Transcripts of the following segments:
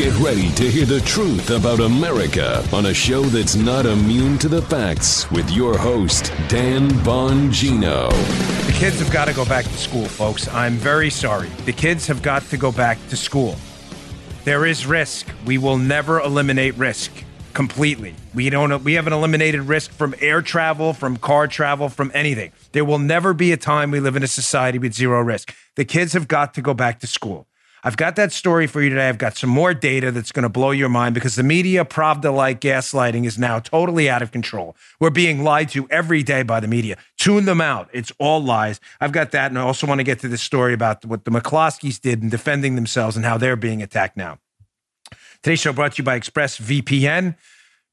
Get ready to hear the truth about America on a show that's not immune to the facts with your host, Dan Bongino. The kids have got to go back to school, folks. I'm very sorry. The kids have got to go back to school. There is risk. We will never eliminate risk completely. We don't we haven't eliminated risk from air travel, from car travel, from anything. There will never be a time we live in a society with zero risk. The kids have got to go back to school. I've got that story for you today. I've got some more data that's going to blow your mind because the media Pravda like gaslighting is now totally out of control. We're being lied to every day by the media. Tune them out. It's all lies. I've got that. And I also want to get to this story about what the McCloskeys did in defending themselves and how they're being attacked now. Today's show brought to you by ExpressVPN.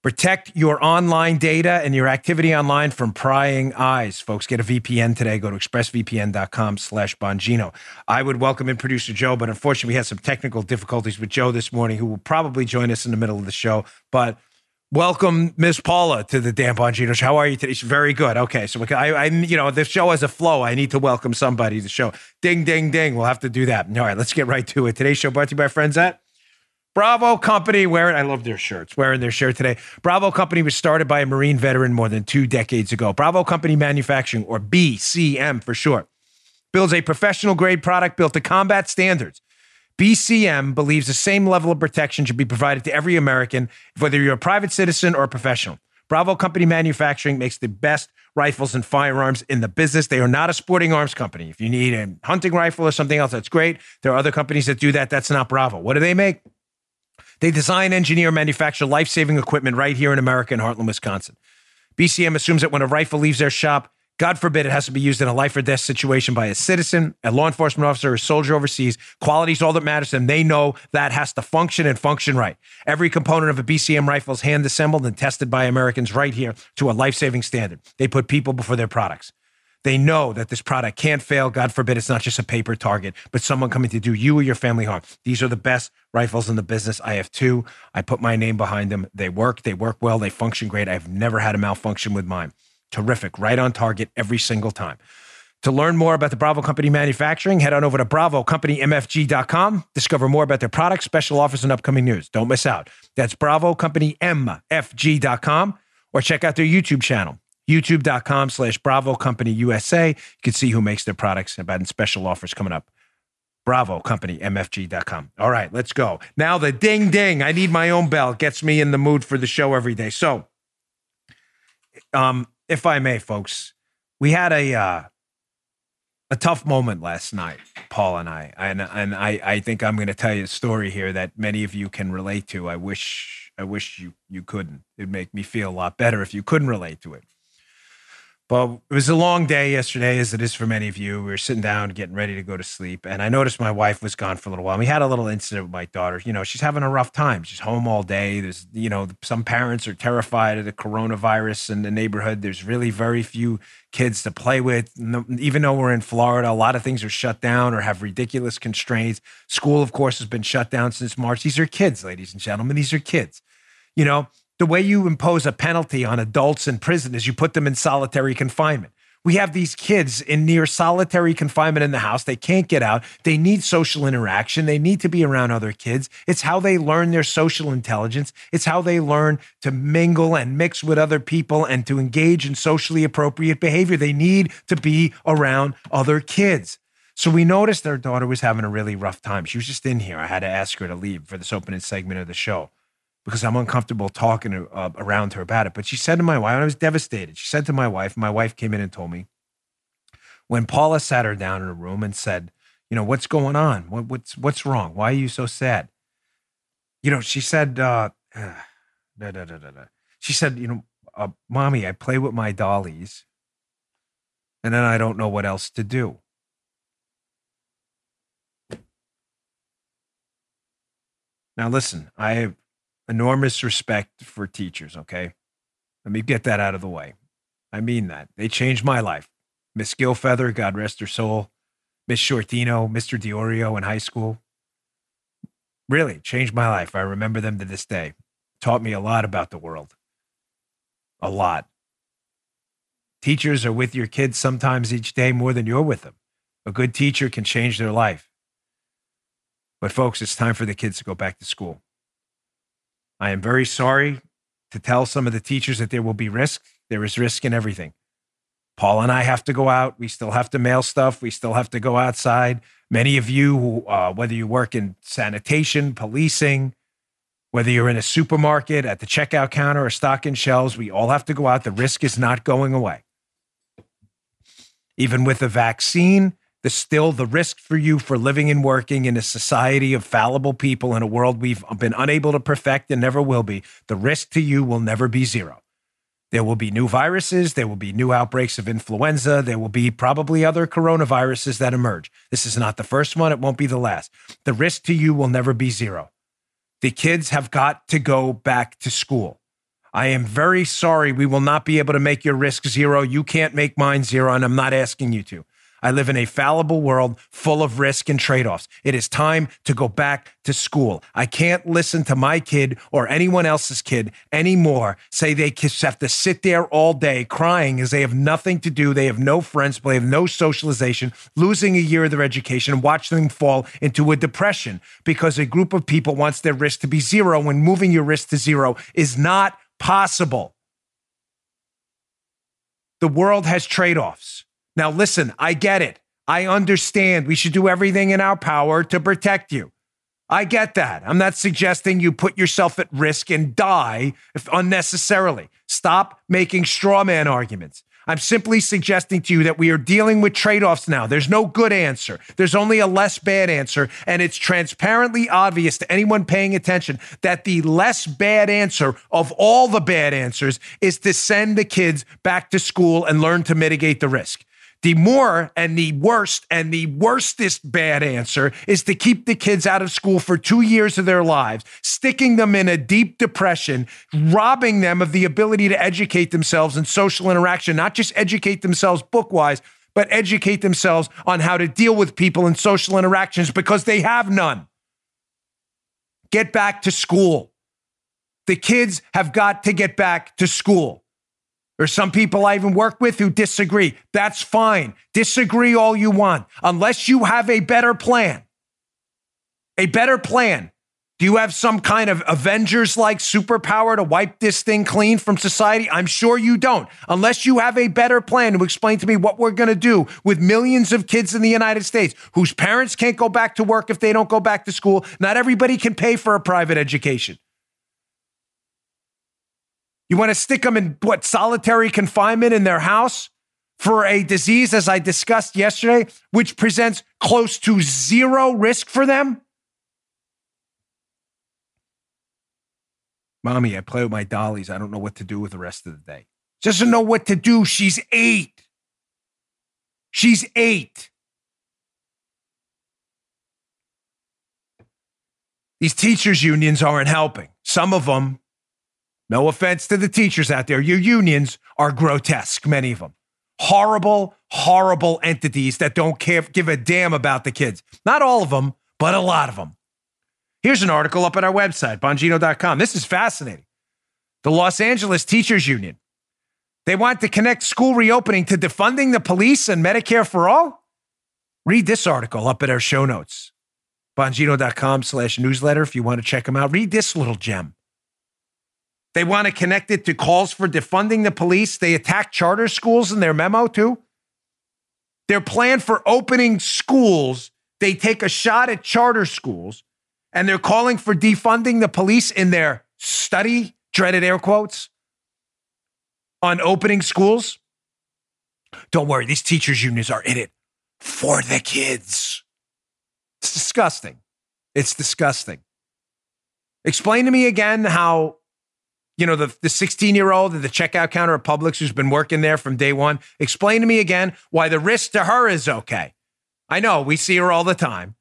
Protect your online data and your activity online from prying eyes. Folks, get a VPN today. Go to expressvpn.com slash Bongino. I would welcome in producer Joe, but unfortunately we had some technical difficulties with Joe this morning, who will probably join us in the middle of the show. But welcome Miss Paula to the Dan Bongino show. How are you today? She's very good. Okay. So I, I, you know, the show has a flow. I need to welcome somebody to the show. Ding, ding, ding. We'll have to do that. All right, let's get right to it. Today's show brought to you by friends at Bravo Company wearing, I love their shirts, wearing their shirt today. Bravo Company was started by a Marine veteran more than two decades ago. Bravo Company Manufacturing, or BCM for short, builds a professional grade product built to combat standards. BCM believes the same level of protection should be provided to every American, whether you're a private citizen or a professional. Bravo Company Manufacturing makes the best rifles and firearms in the business. They are not a sporting arms company. If you need a hunting rifle or something else, that's great. There are other companies that do that. That's not Bravo. What do they make? They design, engineer, manufacture life saving equipment right here in America in Hartland, Wisconsin. BCM assumes that when a rifle leaves their shop, God forbid it has to be used in a life or death situation by a citizen, a law enforcement officer, or a soldier overseas. Quality is all that matters and. They know that has to function and function right. Every component of a BCM rifle is hand assembled and tested by Americans right here to a life saving standard. They put people before their products. They know that this product can't fail. God forbid it's not just a paper target, but someone coming to do you or your family harm. These are the best rifles in the business. I have two. I put my name behind them. They work. They work well. They function great. I've never had a malfunction with mine. Terrific. Right on target every single time. To learn more about the Bravo Company manufacturing, head on over to BravoCompanyMFG.com. Discover more about their products, special offers, and upcoming news. Don't miss out. That's BravoCompanyMFG.com or check out their YouTube channel youtube.com slash bravo company usa you can see who makes their products. And about special offers coming up. Bravo company mfg.com all right let's go. Now the ding ding. I need my own bell. Gets me in the mood for the show every day. So um if i may folks we had a uh a tough moment last night paul and i. And and i i think i'm going to tell you a story here that many of you can relate to. I wish i wish you you couldn't. It'd make me feel a lot better if you couldn't relate to it but it was a long day yesterday, as it is for many of you. We were sitting down, getting ready to go to sleep, and I noticed my wife was gone for a little while. And We had a little incident with my daughter. You know, she's having a rough time. She's home all day. There's, you know, some parents are terrified of the coronavirus in the neighborhood. There's really very few kids to play with. Even though we're in Florida, a lot of things are shut down or have ridiculous constraints. School, of course, has been shut down since March. These are kids, ladies and gentlemen. These are kids. You know, the way you impose a penalty on adults in prison is you put them in solitary confinement. We have these kids in near solitary confinement in the house. They can't get out. They need social interaction. They need to be around other kids. It's how they learn their social intelligence. It's how they learn to mingle and mix with other people and to engage in socially appropriate behavior. They need to be around other kids. So we noticed our daughter was having a really rough time. She was just in here. I had to ask her to leave for this opening segment of the show because I'm uncomfortable talking to, uh, around her about it. But she said to my wife, and I was devastated. She said to my wife, my wife came in and told me when Paula sat her down in a room and said, you know, what's going on? What, what's what's wrong? Why are you so sad? You know, she said, uh, da, da, da, da, da. she said, you know, uh, mommy, I play with my dollies, and then I don't know what else to do. Now, listen, I enormous respect for teachers, okay? Let me get that out of the way. I mean that. They changed my life. Miss Gilfeather, God rest her soul, Miss Shortino, Mr. Diorio in high school. Really changed my life. I remember them to this day. Taught me a lot about the world. A lot. Teachers are with your kids sometimes each day more than you're with them. A good teacher can change their life. But, folks, it's time for the kids to go back to school. I am very sorry to tell some of the teachers that there will be risk. There is risk in everything. Paul and I have to go out. We still have to mail stuff. We still have to go outside. Many of you, uh, whether you work in sanitation, policing, whether you're in a supermarket, at the checkout counter, or stocking shelves, we all have to go out. The risk is not going away. Even with the vaccine, the still the risk for you for living and working in a society of fallible people in a world we've been unable to perfect and never will be, the risk to you will never be zero. There will be new viruses. There will be new outbreaks of influenza. There will be probably other coronaviruses that emerge. This is not the first one. It won't be the last. The risk to you will never be zero. The kids have got to go back to school. I am very sorry. We will not be able to make your risk zero. You can't make mine zero, and I'm not asking you to. I live in a fallible world full of risk and trade offs. It is time to go back to school. I can't listen to my kid or anyone else's kid anymore say they have to sit there all day crying as they have nothing to do. They have no friends, they have no socialization, losing a year of their education, and watch them fall into a depression because a group of people wants their risk to be zero when moving your risk to zero is not possible. The world has trade offs. Now, listen, I get it. I understand we should do everything in our power to protect you. I get that. I'm not suggesting you put yourself at risk and die if unnecessarily. Stop making straw man arguments. I'm simply suggesting to you that we are dealing with trade offs now. There's no good answer, there's only a less bad answer. And it's transparently obvious to anyone paying attention that the less bad answer of all the bad answers is to send the kids back to school and learn to mitigate the risk. The more and the worst and the worstest bad answer is to keep the kids out of school for two years of their lives, sticking them in a deep depression, robbing them of the ability to educate themselves in social interaction, not just educate themselves book wise, but educate themselves on how to deal with people in social interactions because they have none. Get back to school. The kids have got to get back to school. There's some people I even work with who disagree. That's fine. Disagree all you want, unless you have a better plan. A better plan. Do you have some kind of Avengers like superpower to wipe this thing clean from society? I'm sure you don't. Unless you have a better plan to explain to me what we're going to do with millions of kids in the United States whose parents can't go back to work if they don't go back to school. Not everybody can pay for a private education. You want to stick them in what solitary confinement in their house for a disease, as I discussed yesterday, which presents close to zero risk for them? Mommy, I play with my dollies. I don't know what to do with the rest of the day. She doesn't know what to do. She's eight. She's eight. These teachers' unions aren't helping. Some of them no offense to the teachers out there. Your unions are grotesque, many of them. Horrible, horrible entities that don't care, give a damn about the kids. Not all of them, but a lot of them. Here's an article up at our website, bongino.com. This is fascinating. The Los Angeles Teachers Union. They want to connect school reopening to defunding the police and Medicare for all? Read this article up at our show notes. Bongino.com slash newsletter if you want to check them out. Read this little gem. They want to connect it to calls for defunding the police. They attack charter schools in their memo, too. Their plan for opening schools, they take a shot at charter schools and they're calling for defunding the police in their study, dreaded air quotes, on opening schools. Don't worry, these teachers' unions are in it for the kids. It's disgusting. It's disgusting. Explain to me again how you know, the, the 16 year old at the checkout counter at Publix who's been working there from day one. Explain to me again why the risk to her is okay. I know we see her all the time.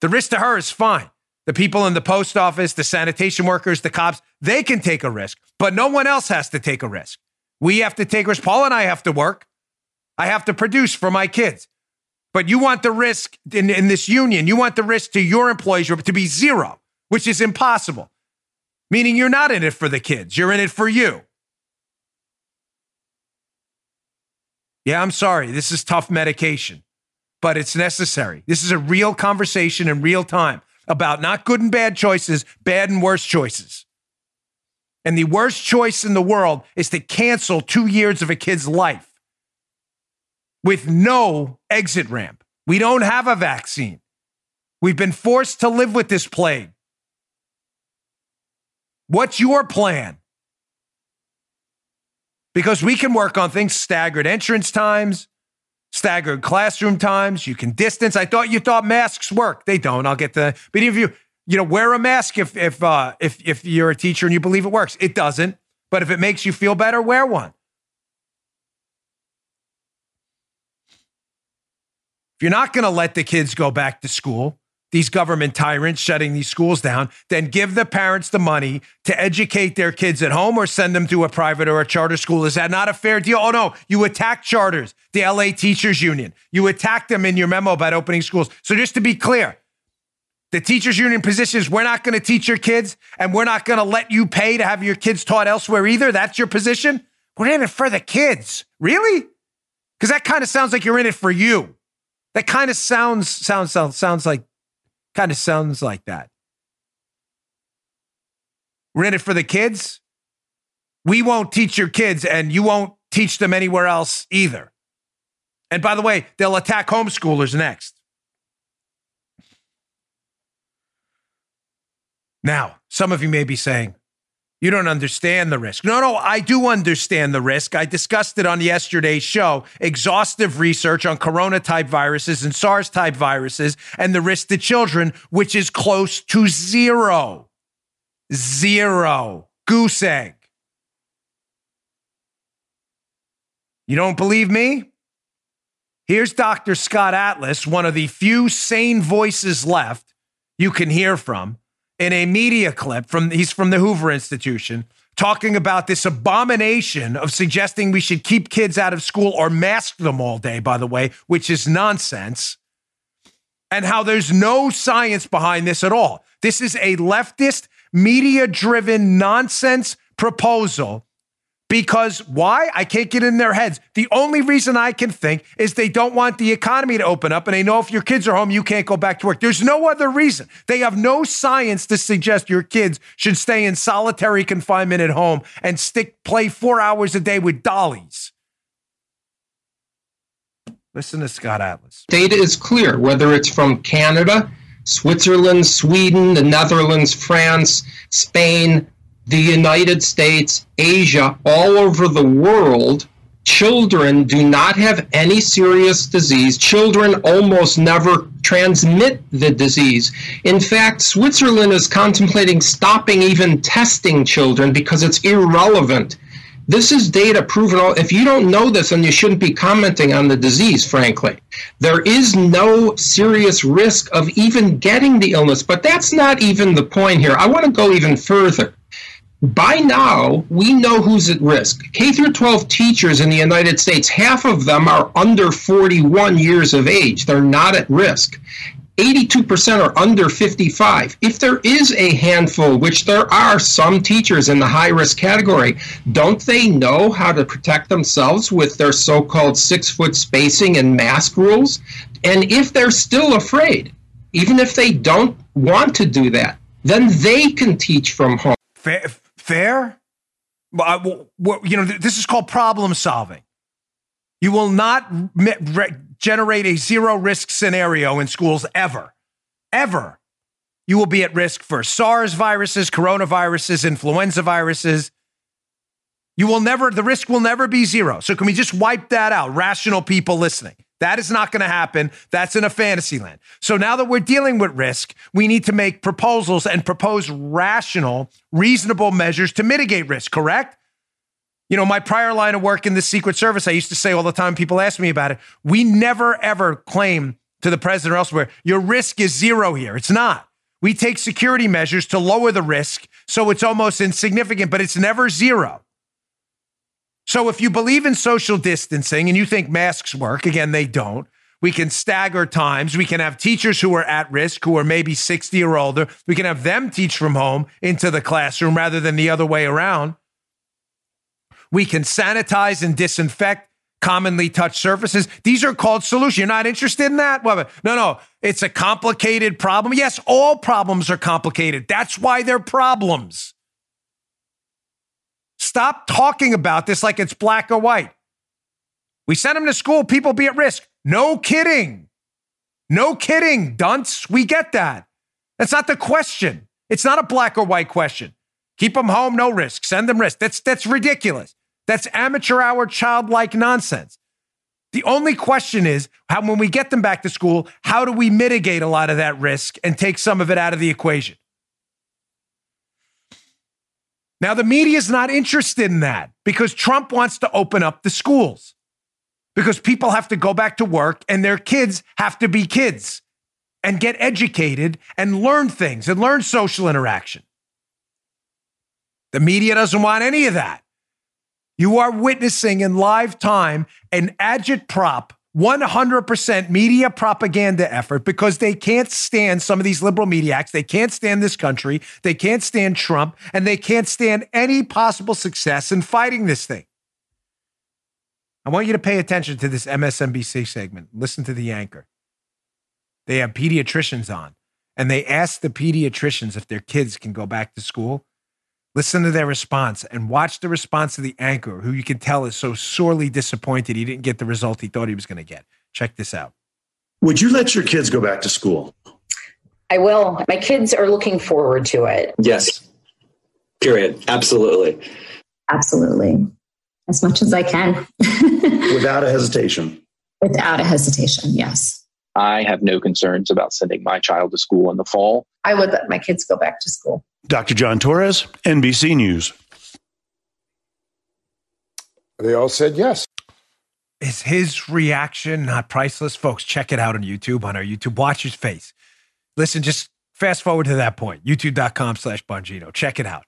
The risk to her is fine. The people in the post office, the sanitation workers, the cops, they can take a risk, but no one else has to take a risk. We have to take risk. Paul and I have to work. I have to produce for my kids. But you want the risk in, in this union, you want the risk to your employees to be zero, which is impossible meaning you're not in it for the kids, you're in it for you. Yeah, I'm sorry. This is tough medication, but it's necessary. This is a real conversation in real time about not good and bad choices, bad and worse choices. And the worst choice in the world is to cancel two years of a kid's life with no exit ramp. We don't have a vaccine. We've been forced to live with this plague. What's your plan? Because we can work on things staggered entrance times, staggered classroom times. You can distance. I thought you thought masks work. They don't. I'll get the. But if you you know wear a mask if if uh, if if you're a teacher and you believe it works, it doesn't. But if it makes you feel better, wear one. If you're not going to let the kids go back to school, these government tyrants shutting these schools down, then give the parents the money to educate their kids at home or send them to a private or a charter school. Is that not a fair deal? Oh, no. You attack charters, the LA Teachers Union. You attack them in your memo about opening schools. So just to be clear, the teachers union position is we're not going to teach your kids and we're not going to let you pay to have your kids taught elsewhere either. That's your position. We're in it for the kids. Really? Because that kind of sounds like you're in it for you. That kind of sounds sounds sounds sounds like Kind of sounds like that. We're in it for the kids. We won't teach your kids, and you won't teach them anywhere else either. And by the way, they'll attack homeschoolers next. Now, some of you may be saying, you don't understand the risk. No, no, I do understand the risk. I discussed it on yesterday's show. Exhaustive research on corona type viruses and SARS type viruses and the risk to children, which is close to zero. Zero. Goose egg. You don't believe me? Here's Dr. Scott Atlas, one of the few sane voices left you can hear from in a media clip from he's from the Hoover Institution talking about this abomination of suggesting we should keep kids out of school or mask them all day, by the way, which is nonsense. And how there's no science behind this at all. This is a leftist, media driven nonsense proposal because why? I can't get in their heads. The only reason I can think is they don't want the economy to open up and they know if your kids are home, you can't go back to work. There's no other reason. They have no science to suggest your kids should stay in solitary confinement at home and stick play four hours a day with dollies. Listen to Scott Atlas. Data is clear, whether it's from Canada, Switzerland, Sweden, the Netherlands, France, Spain, the United States, Asia, all over the world, children do not have any serious disease. Children almost never transmit the disease. In fact, Switzerland is contemplating stopping even testing children because it's irrelevant. This is data proven. If you don't know this, then you shouldn't be commenting on the disease, frankly. There is no serious risk of even getting the illness, but that's not even the point here. I want to go even further by now, we know who's at risk. K through 12 teachers in the United States, half of them are under 41 years of age. They're not at risk. 82% are under 55. If there is a handful, which there are some teachers in the high risk category, don't they know how to protect themselves with their so called six foot spacing and mask rules? And if they're still afraid, even if they don't want to do that, then they can teach from home. Fair, fair. You know, this is called problem solving. You will not generate a zero risk scenario in schools ever, ever. You will be at risk for SARS viruses, coronaviruses, influenza viruses. You will never, the risk will never be zero. So, can we just wipe that out? Rational people listening. That is not going to happen. That's in a fantasy land. So now that we're dealing with risk, we need to make proposals and propose rational, reasonable measures to mitigate risk, correct? You know, my prior line of work in the Secret Service, I used to say all the time, people ask me about it. We never ever claim to the president or elsewhere, your risk is zero here. It's not. We take security measures to lower the risk so it's almost insignificant, but it's never zero. So if you believe in social distancing and you think masks work, again, they don't. We can stagger times. We can have teachers who are at risk, who are maybe 60 or older. We can have them teach from home into the classroom rather than the other way around. We can sanitize and disinfect commonly touched surfaces. These are called solutions. You're not interested in that? Well, no, no. It's a complicated problem. Yes, all problems are complicated. That's why they're problems. Stop talking about this like it's black or white. We send them to school, people be at risk. No kidding. No kidding, dunce. We get that. That's not the question. It's not a black or white question. Keep them home, no risk. Send them risk. That's that's ridiculous. That's amateur hour childlike nonsense. The only question is how when we get them back to school, how do we mitigate a lot of that risk and take some of it out of the equation? Now the media is not interested in that because Trump wants to open up the schools. Because people have to go back to work and their kids have to be kids and get educated and learn things and learn social interaction. The media doesn't want any of that. You are witnessing in live time an agitprop 100% media propaganda effort because they can't stand some of these liberal media acts. They can't stand this country. They can't stand Trump, and they can't stand any possible success in fighting this thing. I want you to pay attention to this MSNBC segment. Listen to the anchor. They have pediatricians on, and they ask the pediatricians if their kids can go back to school. Listen to their response and watch the response of the anchor, who you can tell is so sorely disappointed he didn't get the result he thought he was going to get. Check this out. Would you let your kids go back to school? I will. My kids are looking forward to it. Yes. Period. Absolutely. Absolutely. As much as I can. Without a hesitation. Without a hesitation, yes. I have no concerns about sending my child to school in the fall. I would let my kids go back to school. Dr. John Torres, NBC News. They all said yes. Is his reaction not priceless? Folks, check it out on YouTube, on our YouTube. Watch his face. Listen, just fast forward to that point. YouTube.com slash Bongino. Check it out.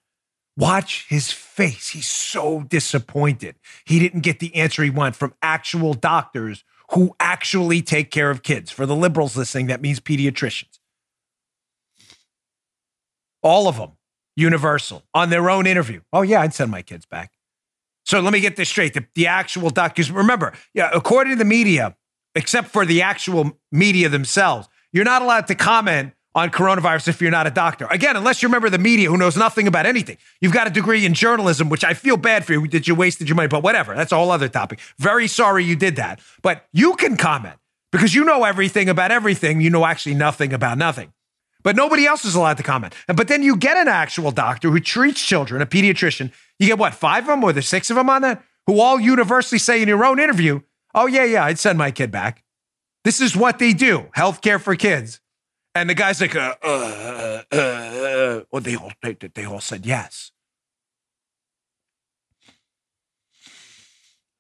Watch his face. He's so disappointed. He didn't get the answer he wanted from actual doctors who actually take care of kids. For the liberals listening, that means pediatricians. All of them, universal, on their own interview. Oh, yeah, I'd send my kids back. So let me get this straight. The, the actual doctors, remember, yeah, according to the media, except for the actual media themselves, you're not allowed to comment on coronavirus if you're not a doctor. Again, unless you're a member of the media who knows nothing about anything. You've got a degree in journalism, which I feel bad for you that you wasted your money, but whatever. That's a whole other topic. Very sorry you did that. But you can comment because you know everything about everything. You know actually nothing about nothing. But nobody else is allowed to comment. But then you get an actual doctor who treats children, a pediatrician. You get what, five of them or the six of them on that? Who all universally say in your own interview, oh, yeah, yeah, I'd send my kid back. This is what they do healthcare for kids. And the guy's like, uh, uh, uh, uh. well, they all, they, they all said yes.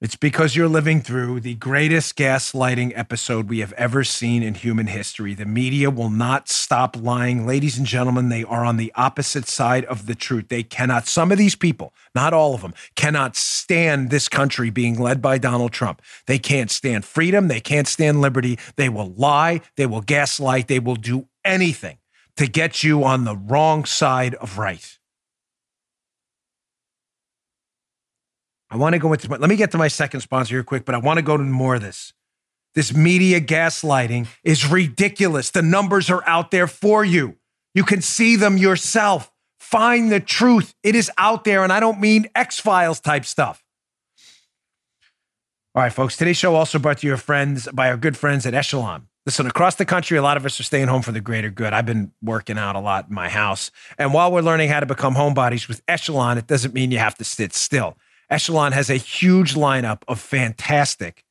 It's because you're living through the greatest gaslighting episode we have ever seen in human history. The media will not stop lying. Ladies and gentlemen, they are on the opposite side of the truth. They cannot, some of these people, not all of them, cannot stand this country being led by Donald Trump. They can't stand freedom. They can't stand liberty. They will lie. They will gaslight. They will do anything to get you on the wrong side of right. I want to go into let me get to my second sponsor here quick, but I want to go to more of this. This media gaslighting is ridiculous. The numbers are out there for you. You can see them yourself. Find the truth. It is out there. And I don't mean X Files type stuff. All right, folks. Today's show also brought to your friends by our good friends at Echelon. Listen, across the country, a lot of us are staying home for the greater good. I've been working out a lot in my house. And while we're learning how to become homebodies with Echelon, it doesn't mean you have to sit still. Echelon has a huge lineup of fantastic,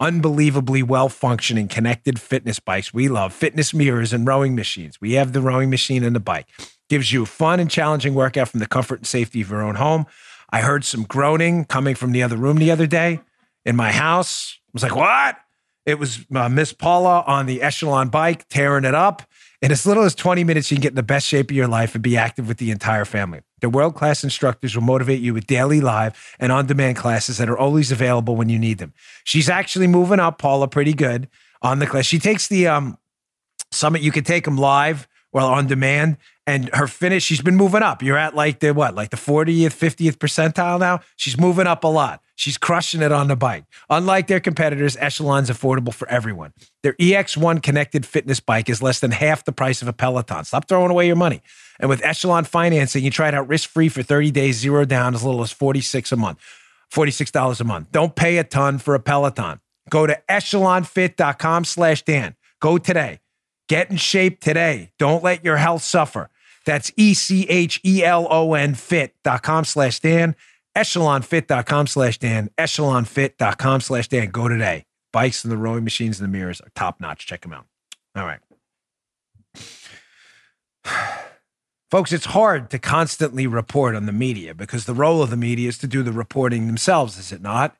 unbelievably well functioning connected fitness bikes. We love fitness mirrors and rowing machines. We have the rowing machine and the bike. Gives you a fun and challenging workout from the comfort and safety of your own home. I heard some groaning coming from the other room the other day in my house. I was like, what? It was uh, Miss Paula on the Echelon bike tearing it up. In as little as 20 minutes, you can get in the best shape of your life and be active with the entire family. The world class instructors will motivate you with daily live and on demand classes that are always available when you need them. She's actually moving up, Paula, pretty good on the class. She takes the um, summit, you can take them live or on demand. And her finish, she's been moving up. You're at like the what, like the 40th, 50th percentile now? She's moving up a lot. She's crushing it on the bike. Unlike their competitors, Echelon's affordable for everyone. Their EX1 connected fitness bike is less than half the price of a Peloton. Stop throwing away your money. And with Echelon financing, you try it out risk free for 30 days, zero down, as little as 46 a month, $46 a month. Don't pay a ton for a Peloton. Go to echelonfit.com slash Dan. Go today. Get in shape today. Don't let your health suffer. That's E C H E L O N fit.com slash Dan echelonfit.com slash Dan, echelonfit.com slash Dan. Go today. Bikes and the rowing machines and the mirrors are top notch. Check them out. All right. Folks, it's hard to constantly report on the media because the role of the media is to do the reporting themselves, is it not?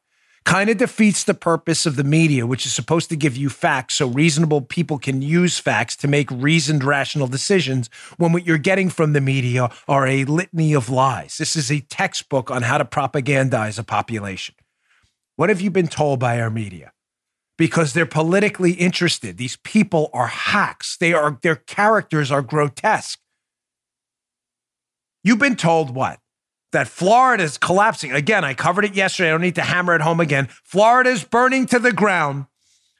Kind of defeats the purpose of the media, which is supposed to give you facts so reasonable people can use facts to make reasoned, rational decisions when what you're getting from the media are a litany of lies. This is a textbook on how to propagandize a population. What have you been told by our media? Because they're politically interested. These people are hacks. They are their characters are grotesque. You've been told what? That Florida is collapsing. Again, I covered it yesterday. I don't need to hammer it home again. Florida is burning to the ground,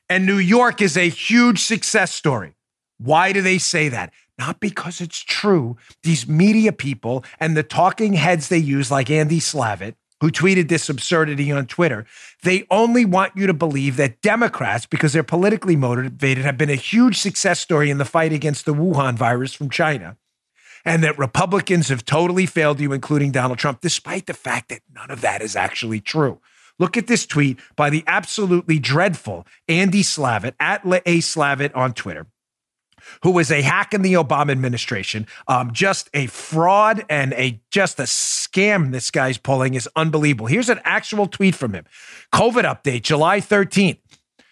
and New York is a huge success story. Why do they say that? Not because it's true. These media people and the talking heads they use, like Andy Slavitt, who tweeted this absurdity on Twitter, they only want you to believe that Democrats, because they're politically motivated, have been a huge success story in the fight against the Wuhan virus from China and that Republicans have totally failed you, including Donald Trump, despite the fact that none of that is actually true. Look at this tweet by the absolutely dreadful Andy Slavitt at A Slavitt on Twitter who was a hack in the Obama administration, um, just a fraud and a just a scam this guy's pulling is unbelievable. Here's an actual tweet from him. COVID update, July 13th.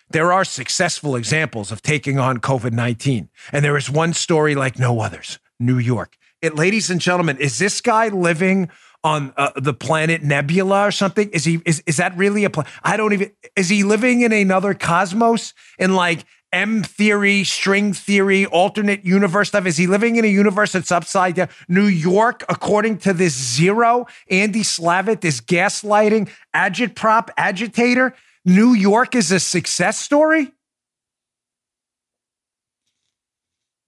There are successful examples of taking on COVID 19, and there is one story like no others New York. It, ladies and gentlemen, is this guy living on uh, the planet Nebula or something? Is he is is that really a planet? I don't even. Is he living in another cosmos in like M theory, string theory, alternate universe stuff? Is he living in a universe that's upside down? New York, according to this zero, Andy Slavitt, this gaslighting agitprop agitator, New York is a success story.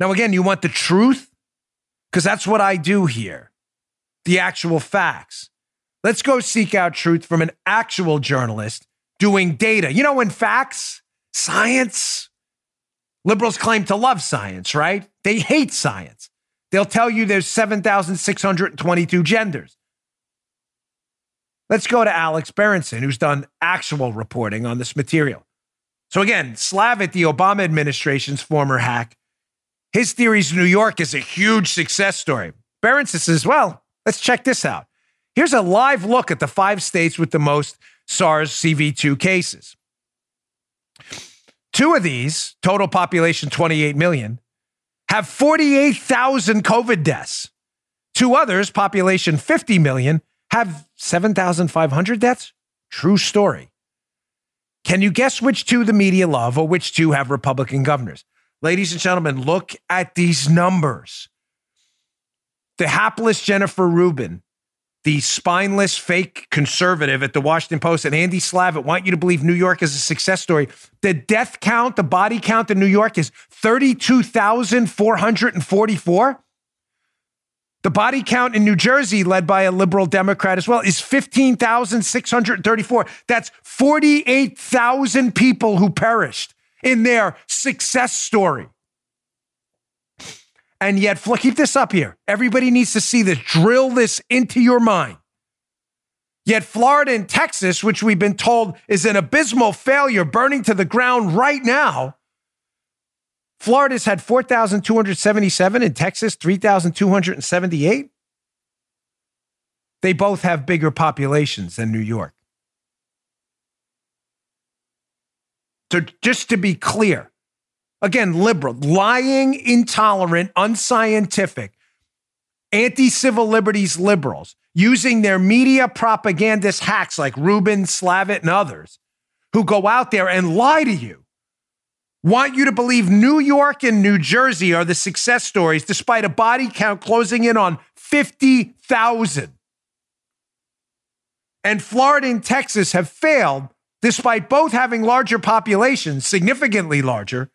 Now, again, you want the truth? Because that's what I do here the actual facts. Let's go seek out truth from an actual journalist doing data. You know, in facts, science, liberals claim to love science, right? They hate science. They'll tell you there's 7,622 genders. Let's go to Alex Berenson, who's done actual reporting on this material. So, again, Slavitt, the Obama administration's former hack, his theories New York is a huge success story. Berenson says, well, let's check this out. Here's a live look at the five states with the most SARS CoV 2 cases. Two of these, total population 28 million, have 48,000 COVID deaths. Two others, population 50 million, have 7,500 deaths. True story. Can you guess which two the media love or which two have Republican governors? Ladies and gentlemen, look at these numbers. The hapless Jennifer Rubin, the spineless fake conservative at the Washington Post, and Andy Slavitt want you to believe New York is a success story. The death count, the body count in New York is 32,444. The body count in New Jersey, led by a liberal Democrat as well, is 15,634. That's 48,000 people who perished in their success story. And yet, keep this up here. Everybody needs to see this. Drill this into your mind. Yet, Florida and Texas, which we've been told is an abysmal failure, burning to the ground right now. Florida's had 4,277 and Texas 3,278. They both have bigger populations than New York. So just to be clear, again, liberal, lying, intolerant, unscientific, anti civil liberties liberals using their media propagandist hacks like Rubin, Slavitt, and others who go out there and lie to you. Want you to believe New York and New Jersey are the success stories despite a body count closing in on 50,000 and Florida and Texas have failed despite both having larger populations, significantly larger,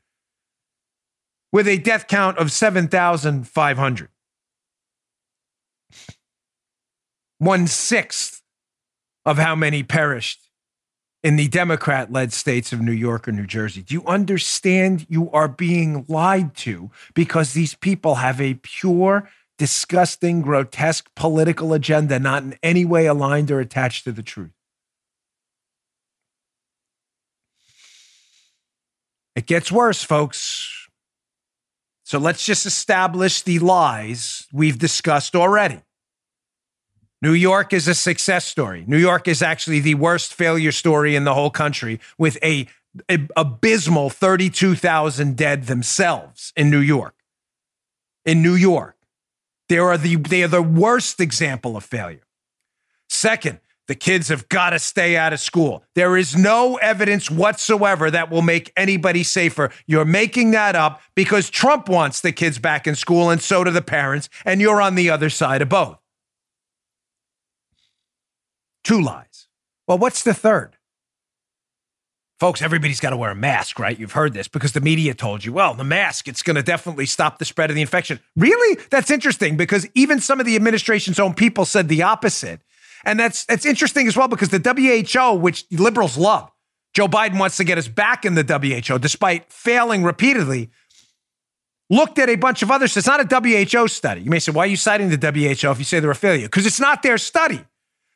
with a death count of 7,500. One sixth of how many perished in the Democrat led states of New York or New Jersey. Do you understand you are being lied to because these people have a pure, disgusting, grotesque political agenda not in any way aligned or attached to the truth? It gets worse, folks. So let's just establish the lies we've discussed already. New York is a success story. New York is actually the worst failure story in the whole country with a, a abysmal 32,000 dead themselves in New York. In New York. They are the they are the worst example of failure. Second, the kids have got to stay out of school. There is no evidence whatsoever that will make anybody safer. You're making that up because Trump wants the kids back in school and so do the parents, and you're on the other side of both. Two lies. Well, what's the third? Folks, everybody's got to wear a mask, right? You've heard this because the media told you, well, the mask, it's going to definitely stop the spread of the infection. Really? That's interesting because even some of the administration's own people said the opposite. And that's that's interesting as well because the WHO, which liberals love, Joe Biden wants to get us back in the WHO despite failing repeatedly. Looked at a bunch of others. It's not a WHO study. You may say, why are you citing the WHO if you say they're a failure? Because it's not their study.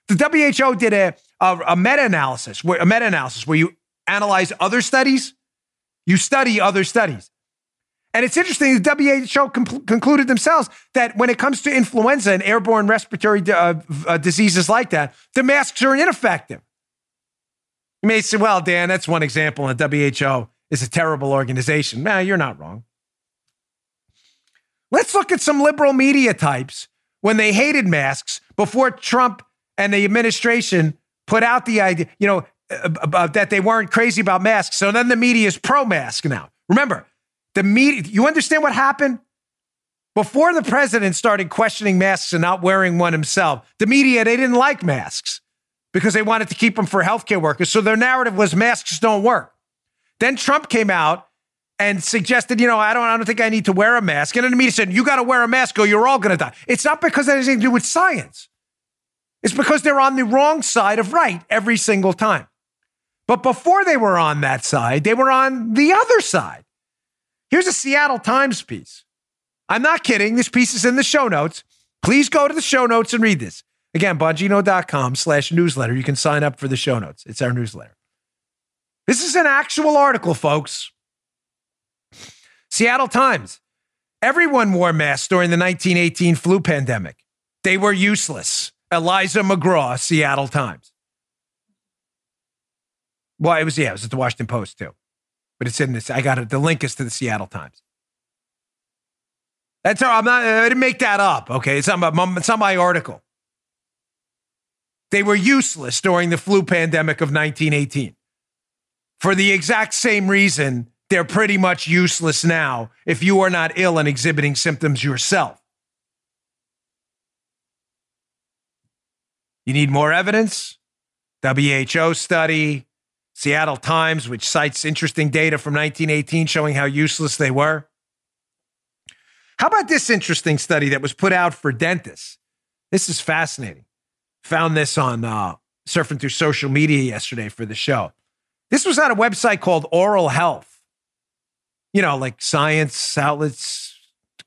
The WHO did a, a, a meta-analysis, where, a meta-analysis where you analyze other studies, you study other studies. And it's interesting, the WHO com- concluded themselves that when it comes to influenza and airborne respiratory uh, uh, diseases like that, the masks are ineffective. You may say, well, Dan, that's one example, and WHO is a terrible organization. Nah, you're not wrong. Let's look at some liberal media types when they hated masks before Trump and the administration put out the idea, you know, about that they weren't crazy about masks. So then the media is pro mask now. Remember, the media, you understand what happened? Before the president started questioning masks and not wearing one himself, the media, they didn't like masks because they wanted to keep them for healthcare workers. So their narrative was masks don't work. Then Trump came out and suggested, you know, I don't, I don't think I need to wear a mask. And then the media said, you got to wear a mask or you're all going to die. It's not because it has anything to do with science. It's because they're on the wrong side of right every single time. But before they were on that side, they were on the other side. Here's a Seattle Times piece. I'm not kidding. This piece is in the show notes. Please go to the show notes and read this. Again, bongino.com slash newsletter. You can sign up for the show notes. It's our newsletter. This is an actual article, folks. Seattle Times. Everyone wore masks during the 1918 flu pandemic. They were useless. Eliza McGraw, Seattle Times. Well, it was, yeah, it was at the Washington Post too. But it's in this. I got it. The link is to the Seattle Times. That's all. I'm not, uh, I didn't make that up. Okay. It's on my, it's on my article. They were useless during the flu pandemic of 1918. For the exact same reason, they're pretty much useless now if you are not ill and exhibiting symptoms yourself. You need more evidence? WHO study, Seattle Times, which cites interesting data from 1918 showing how useless they were. How about this interesting study that was put out for dentists? This is fascinating. Found this on uh, surfing through social media yesterday for the show. This was on a website called Oral Health. You know, like science outlets.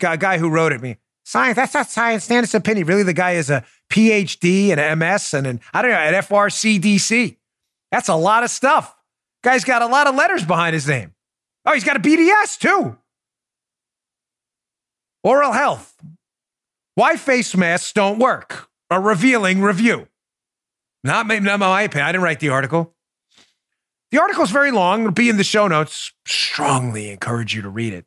A guy who wrote it me. Science, that's not science, Stan's opinion. Really, the guy is a PhD and MS and an, I don't know, at FRCDC. That's a lot of stuff. Guy's got a lot of letters behind his name. Oh, he's got a BDS too. Oral health. Why face masks don't work? A revealing review. Not, not my opinion. I didn't write the article. The article is very long. It'll be in the show notes. Strongly encourage you to read it.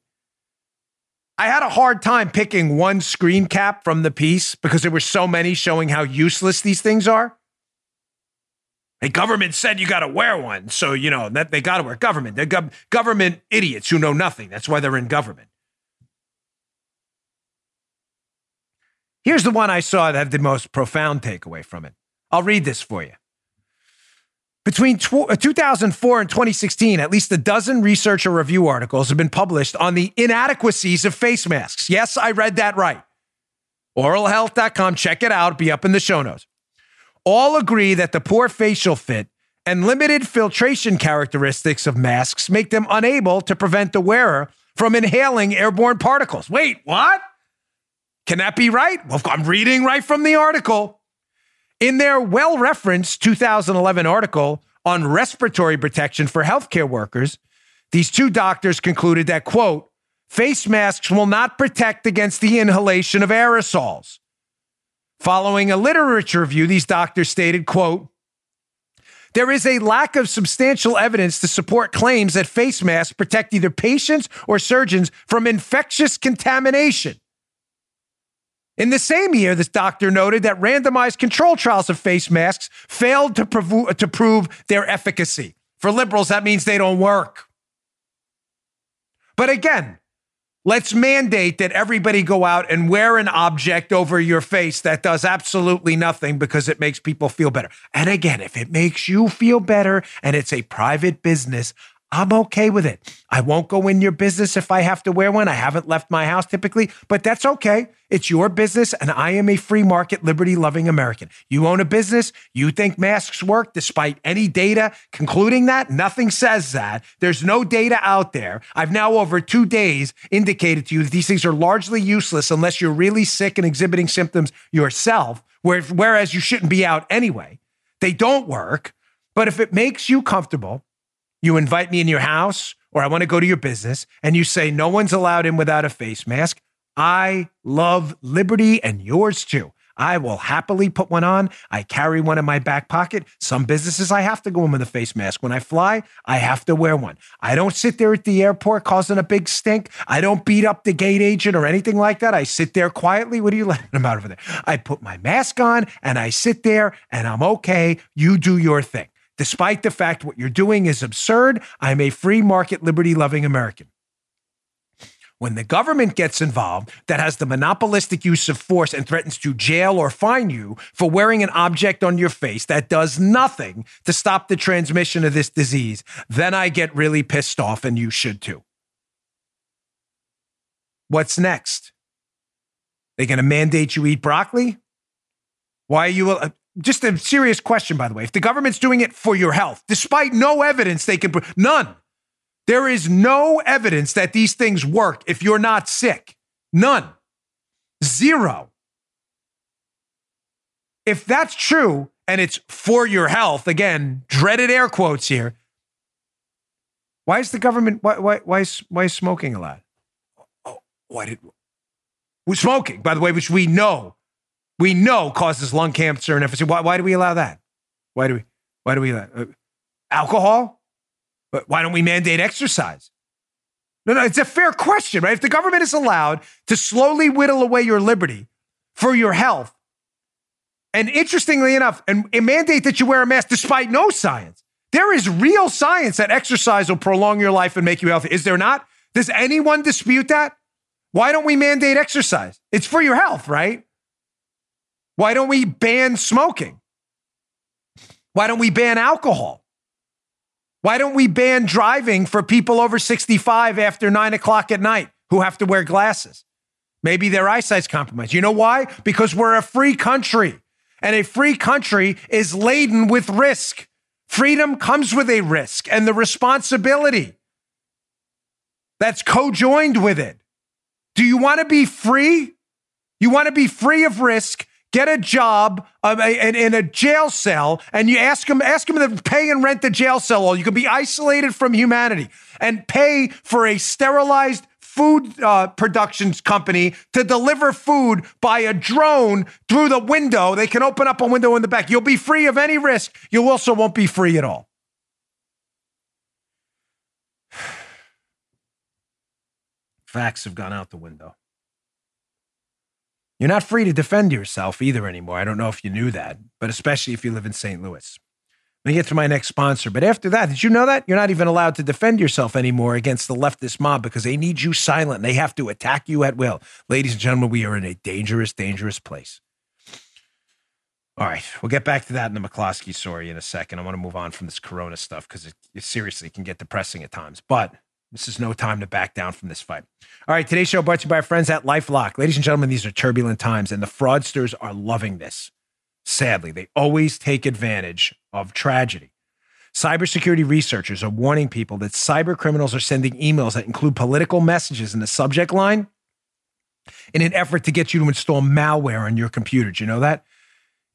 I had a hard time picking one screen cap from the piece because there were so many showing how useless these things are. The government said you got to wear one, so you know that they got to wear government. They're gov- government idiots who know nothing. That's why they're in government. Here's the one I saw that had the most profound takeaway from it. I'll read this for you. Between tw- uh, 2004 and 2016, at least a dozen research or review articles have been published on the inadequacies of face masks. Yes, I read that right. Oralhealth.com, check it out, be up in the show notes. All agree that the poor facial fit and limited filtration characteristics of masks make them unable to prevent the wearer from inhaling airborne particles. Wait, what? Can that be right? Well, I'm reading right from the article. In their well referenced 2011 article on respiratory protection for healthcare workers, these two doctors concluded that, quote, face masks will not protect against the inhalation of aerosols. Following a literature review, these doctors stated, quote, there is a lack of substantial evidence to support claims that face masks protect either patients or surgeons from infectious contamination. In the same year, this doctor noted that randomized control trials of face masks failed to, to prove their efficacy. For liberals, that means they don't work. But again, let's mandate that everybody go out and wear an object over your face that does absolutely nothing because it makes people feel better. And again, if it makes you feel better and it's a private business, I'm okay with it. I won't go in your business if I have to wear one. I haven't left my house typically, but that's okay. It's your business, and I am a free market, liberty loving American. You own a business, you think masks work despite any data concluding that? Nothing says that. There's no data out there. I've now, over two days, indicated to you that these things are largely useless unless you're really sick and exhibiting symptoms yourself, whereas you shouldn't be out anyway. They don't work. But if it makes you comfortable, you invite me in your house or I want to go to your business and you say no one's allowed in without a face mask, I love liberty and yours too. I will happily put one on. I carry one in my back pocket. Some businesses, I have to go in with a face mask. When I fly, I have to wear one. I don't sit there at the airport causing a big stink. I don't beat up the gate agent or anything like that. I sit there quietly. What are you letting them out over there? I put my mask on and I sit there and I'm okay. You do your thing. Despite the fact what you're doing is absurd, I'm a free market, liberty loving American. When the government gets involved that has the monopolistic use of force and threatens to jail or fine you for wearing an object on your face that does nothing to stop the transmission of this disease, then I get really pissed off, and you should too. What's next? They're going to mandate you eat broccoli? Why are you? Uh, Just a serious question, by the way. If the government's doing it for your health, despite no evidence they can, put, none, there is no evidence that these things work if you're not sick. None. Zero. If that's true and it's for your health, again, dreaded air quotes here, why is the government, why, why, why, is, why is smoking allowed? Oh, why did, we smoking, by the way, which we know we know causes lung cancer and emphysema. Why, why do we allow that? Why do we? Why do we allow uh, alcohol? But why don't we mandate exercise? No, no, it's a fair question, right? If the government is allowed to slowly whittle away your liberty for your health, and interestingly enough, and, and mandate that you wear a mask despite no science, there is real science that exercise will prolong your life and make you healthy. Is there not? Does anyone dispute that? Why don't we mandate exercise? It's for your health, right? Why don't we ban smoking? Why don't we ban alcohol? Why don't we ban driving for people over 65 after nine o'clock at night who have to wear glasses? Maybe their eyesight's compromised. You know why? Because we're a free country, and a free country is laden with risk. Freedom comes with a risk and the responsibility that's co joined with it. Do you want to be free? You want to be free of risk get a job um, in, in, a jail cell and you ask them ask them to pay and rent the jail cell all. You can be isolated from humanity and pay for a sterilized food uh, productions company to deliver food by a drone through the window. They can open up a window in the back. You'll be free of any risk. You also won't be free at all. Facts have gone out the window you're not free to defend yourself either anymore. I don't know if you knew that, but especially if you live in St. Louis. Let me get to my next sponsor. But after that, did you know that? You're not even allowed to defend yourself anymore against the leftist mob because they need you silent. They have to attack you at will. Ladies and gentlemen, we are in a dangerous, dangerous place. All right, we'll get back to that in the McCloskey story in a second. I want to move on from this Corona stuff because it, it seriously can get depressing at times. But this is no time to back down from this fight. All right, today's show brought to you by our friends at LifeLock. Ladies and gentlemen, these are turbulent times, and the fraudsters are loving this. Sadly, they always take advantage of tragedy. Cybersecurity researchers are warning people that cyber criminals are sending emails that include political messages in the subject line in an effort to get you to install malware on your computer. Do you know that?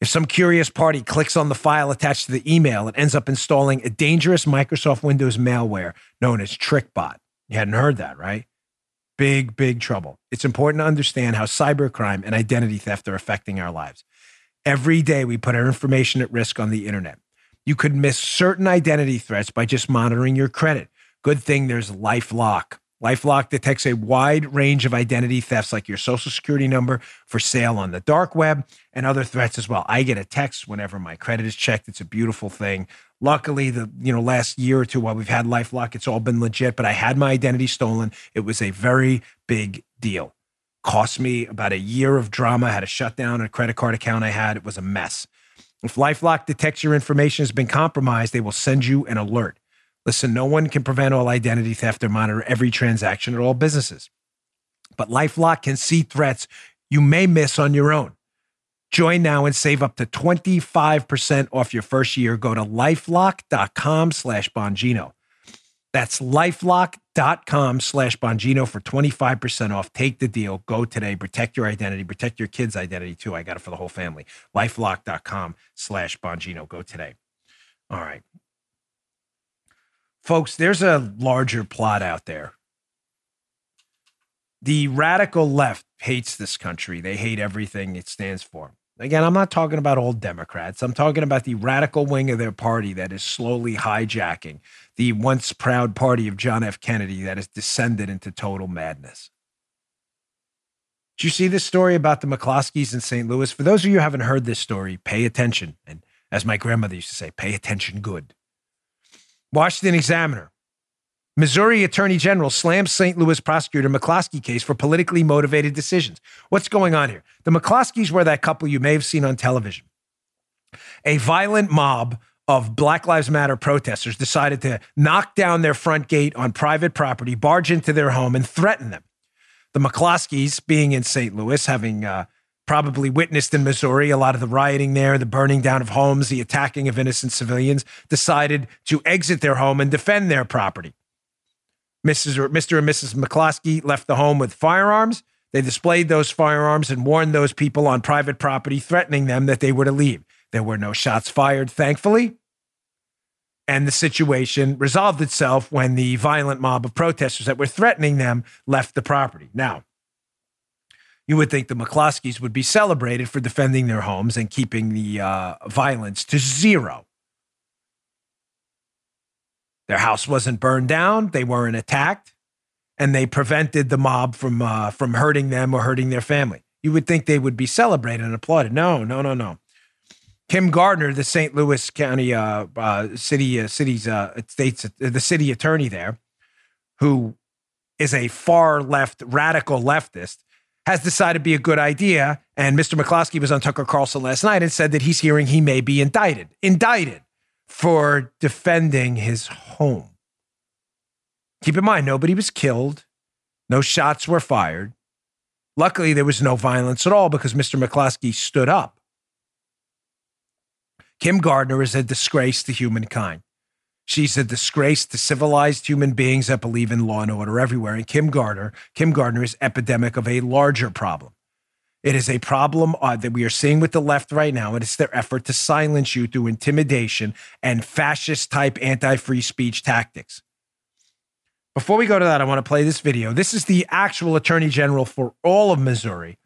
If some curious party clicks on the file attached to the email, it ends up installing a dangerous Microsoft Windows malware known as TrickBot. You hadn't heard that, right? Big, big trouble. It's important to understand how cybercrime and identity theft are affecting our lives. Every day we put our information at risk on the internet. You could miss certain identity threats by just monitoring your credit. Good thing there's LifeLock. LifeLock detects a wide range of identity thefts like your social security number for sale on the dark web and other threats as well. I get a text whenever my credit is checked. It's a beautiful thing. Luckily, the you know last year or two while we've had LifeLock, it's all been legit, but I had my identity stolen. It was a very big deal. Cost me about a year of drama. I had to shut down a credit card account I had. It was a mess. If LifeLock detects your information has been compromised, they will send you an alert. Listen, no one can prevent all identity theft or monitor every transaction at all businesses. But Lifelock can see threats you may miss on your own. Join now and save up to 25% off your first year. Go to lifelock.com slash Bongino. That's lifelock.com slash Bongino for 25% off. Take the deal. Go today. Protect your identity. Protect your kid's identity too. I got it for the whole family. Lifelock.com slash Bongino. Go today. All right. Folks, there's a larger plot out there. The radical left hates this country. They hate everything it stands for. Again, I'm not talking about all Democrats. I'm talking about the radical wing of their party that is slowly hijacking the once proud party of John F. Kennedy that has descended into total madness. Did you see this story about the McCloskeys in St. Louis? For those of you who haven't heard this story, pay attention. And as my grandmother used to say, pay attention good. Washington Examiner. Missouri Attorney General slams St. Louis prosecutor McCloskey case for politically motivated decisions. What's going on here? The McCloskeys were that couple you may have seen on television. A violent mob of Black Lives Matter protesters decided to knock down their front gate on private property, barge into their home, and threaten them. The McCloskeys, being in St. Louis, having uh, probably witnessed in Missouri a lot of the rioting there, the burning down of homes, the attacking of innocent civilians, decided to exit their home and defend their property. Mrs. Or Mr. and Mrs. McCloskey left the home with firearms. They displayed those firearms and warned those people on private property, threatening them that they were to leave. There were no shots fired, thankfully. And the situation resolved itself when the violent mob of protesters that were threatening them left the property. Now, you would think the McCloskeys would be celebrated for defending their homes and keeping the uh, violence to zero. Their house wasn't burned down, they weren't attacked, and they prevented the mob from uh, from hurting them or hurting their family. You would think they would be celebrated and applauded. No, no, no, no. Kim Gardner, the St. Louis County uh, uh, city uh, city's uh, states the city attorney there, who is a far left radical leftist, has decided to be a good idea. And Mr. McCloskey was on Tucker Carlson last night and said that he's hearing he may be indicted, indicted for defending his home. Keep in mind, nobody was killed, no shots were fired. Luckily, there was no violence at all because Mr. McCloskey stood up. Kim Gardner is a disgrace to humankind. She's a disgrace to civilized human beings that believe in law and order everywhere. And Kim Gardner, Kim Gardner is epidemic of a larger problem. It is a problem uh, that we are seeing with the left right now. and It's their effort to silence you through intimidation and fascist type anti free speech tactics. Before we go to that, I want to play this video. This is the actual attorney general for all of Missouri.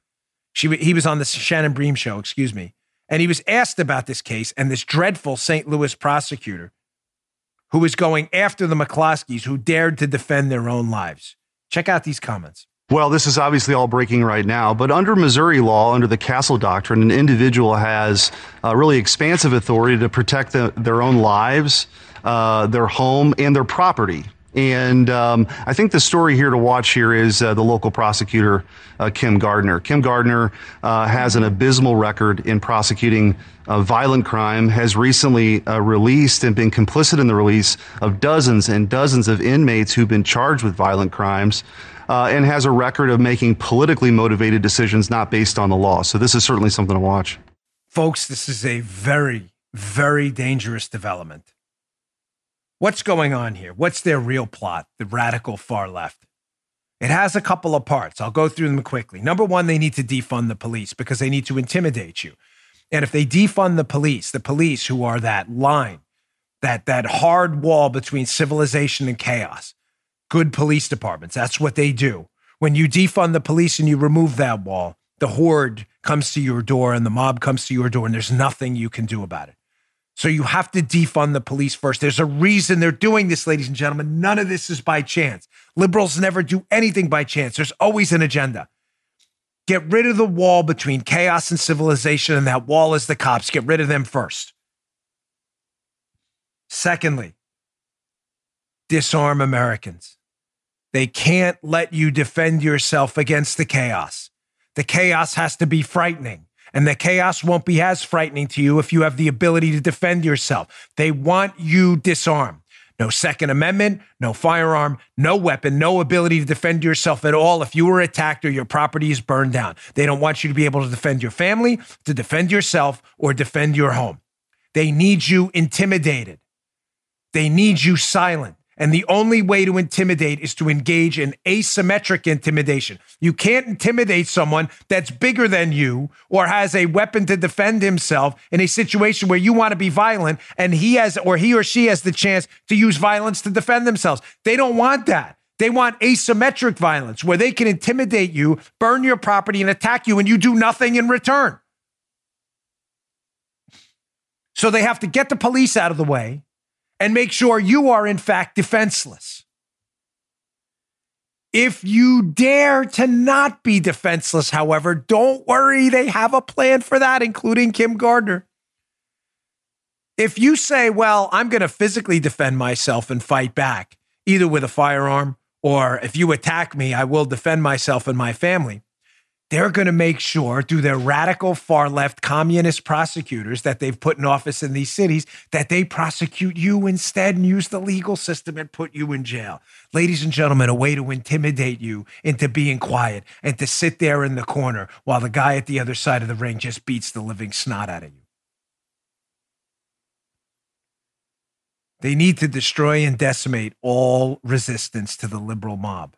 She, he was on the Shannon Bream show, excuse me. And he was asked about this case and this dreadful St. Louis prosecutor who was going after the McCloskeys who dared to defend their own lives. Check out these comments. Well, this is obviously all breaking right now, but under Missouri law, under the Castle Doctrine, an individual has uh, really expansive authority to protect the, their own lives, uh, their home, and their property. And um, I think the story here to watch here is uh, the local prosecutor, uh, Kim Gardner. Kim Gardner uh, has an abysmal record in prosecuting uh, violent crime, has recently uh, released and been complicit in the release of dozens and dozens of inmates who've been charged with violent crimes. Uh, and has a record of making politically motivated decisions not based on the law. So, this is certainly something to watch. Folks, this is a very, very dangerous development. What's going on here? What's their real plot, the radical far left? It has a couple of parts. I'll go through them quickly. Number one, they need to defund the police because they need to intimidate you. And if they defund the police, the police who are that line, that, that hard wall between civilization and chaos, good police departments, that's what they do. When you defund the police and you remove that wall, the horde comes to your door and the mob comes to your door, and there's nothing you can do about it. So you have to defund the police first. There's a reason they're doing this, ladies and gentlemen. None of this is by chance. Liberals never do anything by chance. There's always an agenda. Get rid of the wall between chaos and civilization, and that wall is the cops. Get rid of them first. Secondly, disarm Americans. They can't let you defend yourself against the chaos. The chaos has to be frightening. And the chaos won't be as frightening to you if you have the ability to defend yourself. They want you disarmed. No Second Amendment, no firearm, no weapon, no ability to defend yourself at all if you were attacked or your property is burned down. They don't want you to be able to defend your family, to defend yourself, or defend your home. They need you intimidated. They need you silent. And the only way to intimidate is to engage in asymmetric intimidation. You can't intimidate someone that's bigger than you or has a weapon to defend himself in a situation where you want to be violent and he has or he or she has the chance to use violence to defend themselves. They don't want that. They want asymmetric violence where they can intimidate you, burn your property, and attack you, and you do nothing in return. So they have to get the police out of the way and make sure you are, in fact, defenseless. If you dare to not be defenseless, however, don't worry, they have a plan for that, including Kim Gardner. If you say, well, I'm going to physically defend myself and fight back, either with a firearm or if you attack me, I will defend myself and my family they're going to make sure through their radical far left communist prosecutors that they've put in office in these cities that they prosecute you instead and use the legal system and put you in jail. Ladies and gentlemen, a way to intimidate you into being quiet and to sit there in the corner while the guy at the other side of the ring just beats the living snot out of you. They need to destroy and decimate all resistance to the liberal mob.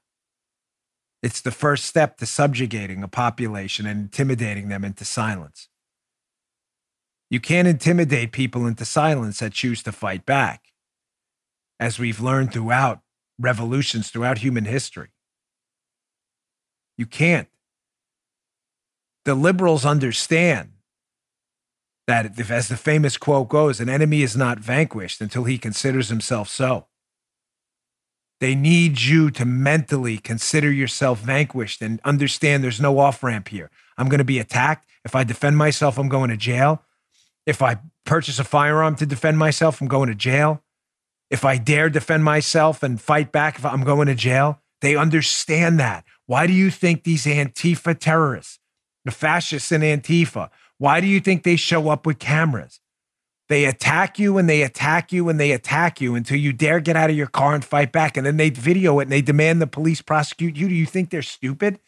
It's the first step to subjugating a population and intimidating them into silence. You can't intimidate people into silence that choose to fight back, as we've learned throughout revolutions throughout human history. You can't. The liberals understand that, as the famous quote goes, an enemy is not vanquished until he considers himself so. They need you to mentally consider yourself vanquished and understand there's no off ramp here. I'm going to be attacked. If I defend myself, I'm going to jail. If I purchase a firearm to defend myself, I'm going to jail. If I dare defend myself and fight back, if I'm going to jail, they understand that. Why do you think these Antifa terrorists, the fascists in Antifa, why do you think they show up with cameras? They attack you and they attack you and they attack you until you dare get out of your car and fight back. And then they video it and they demand the police prosecute you. Do you think they're stupid?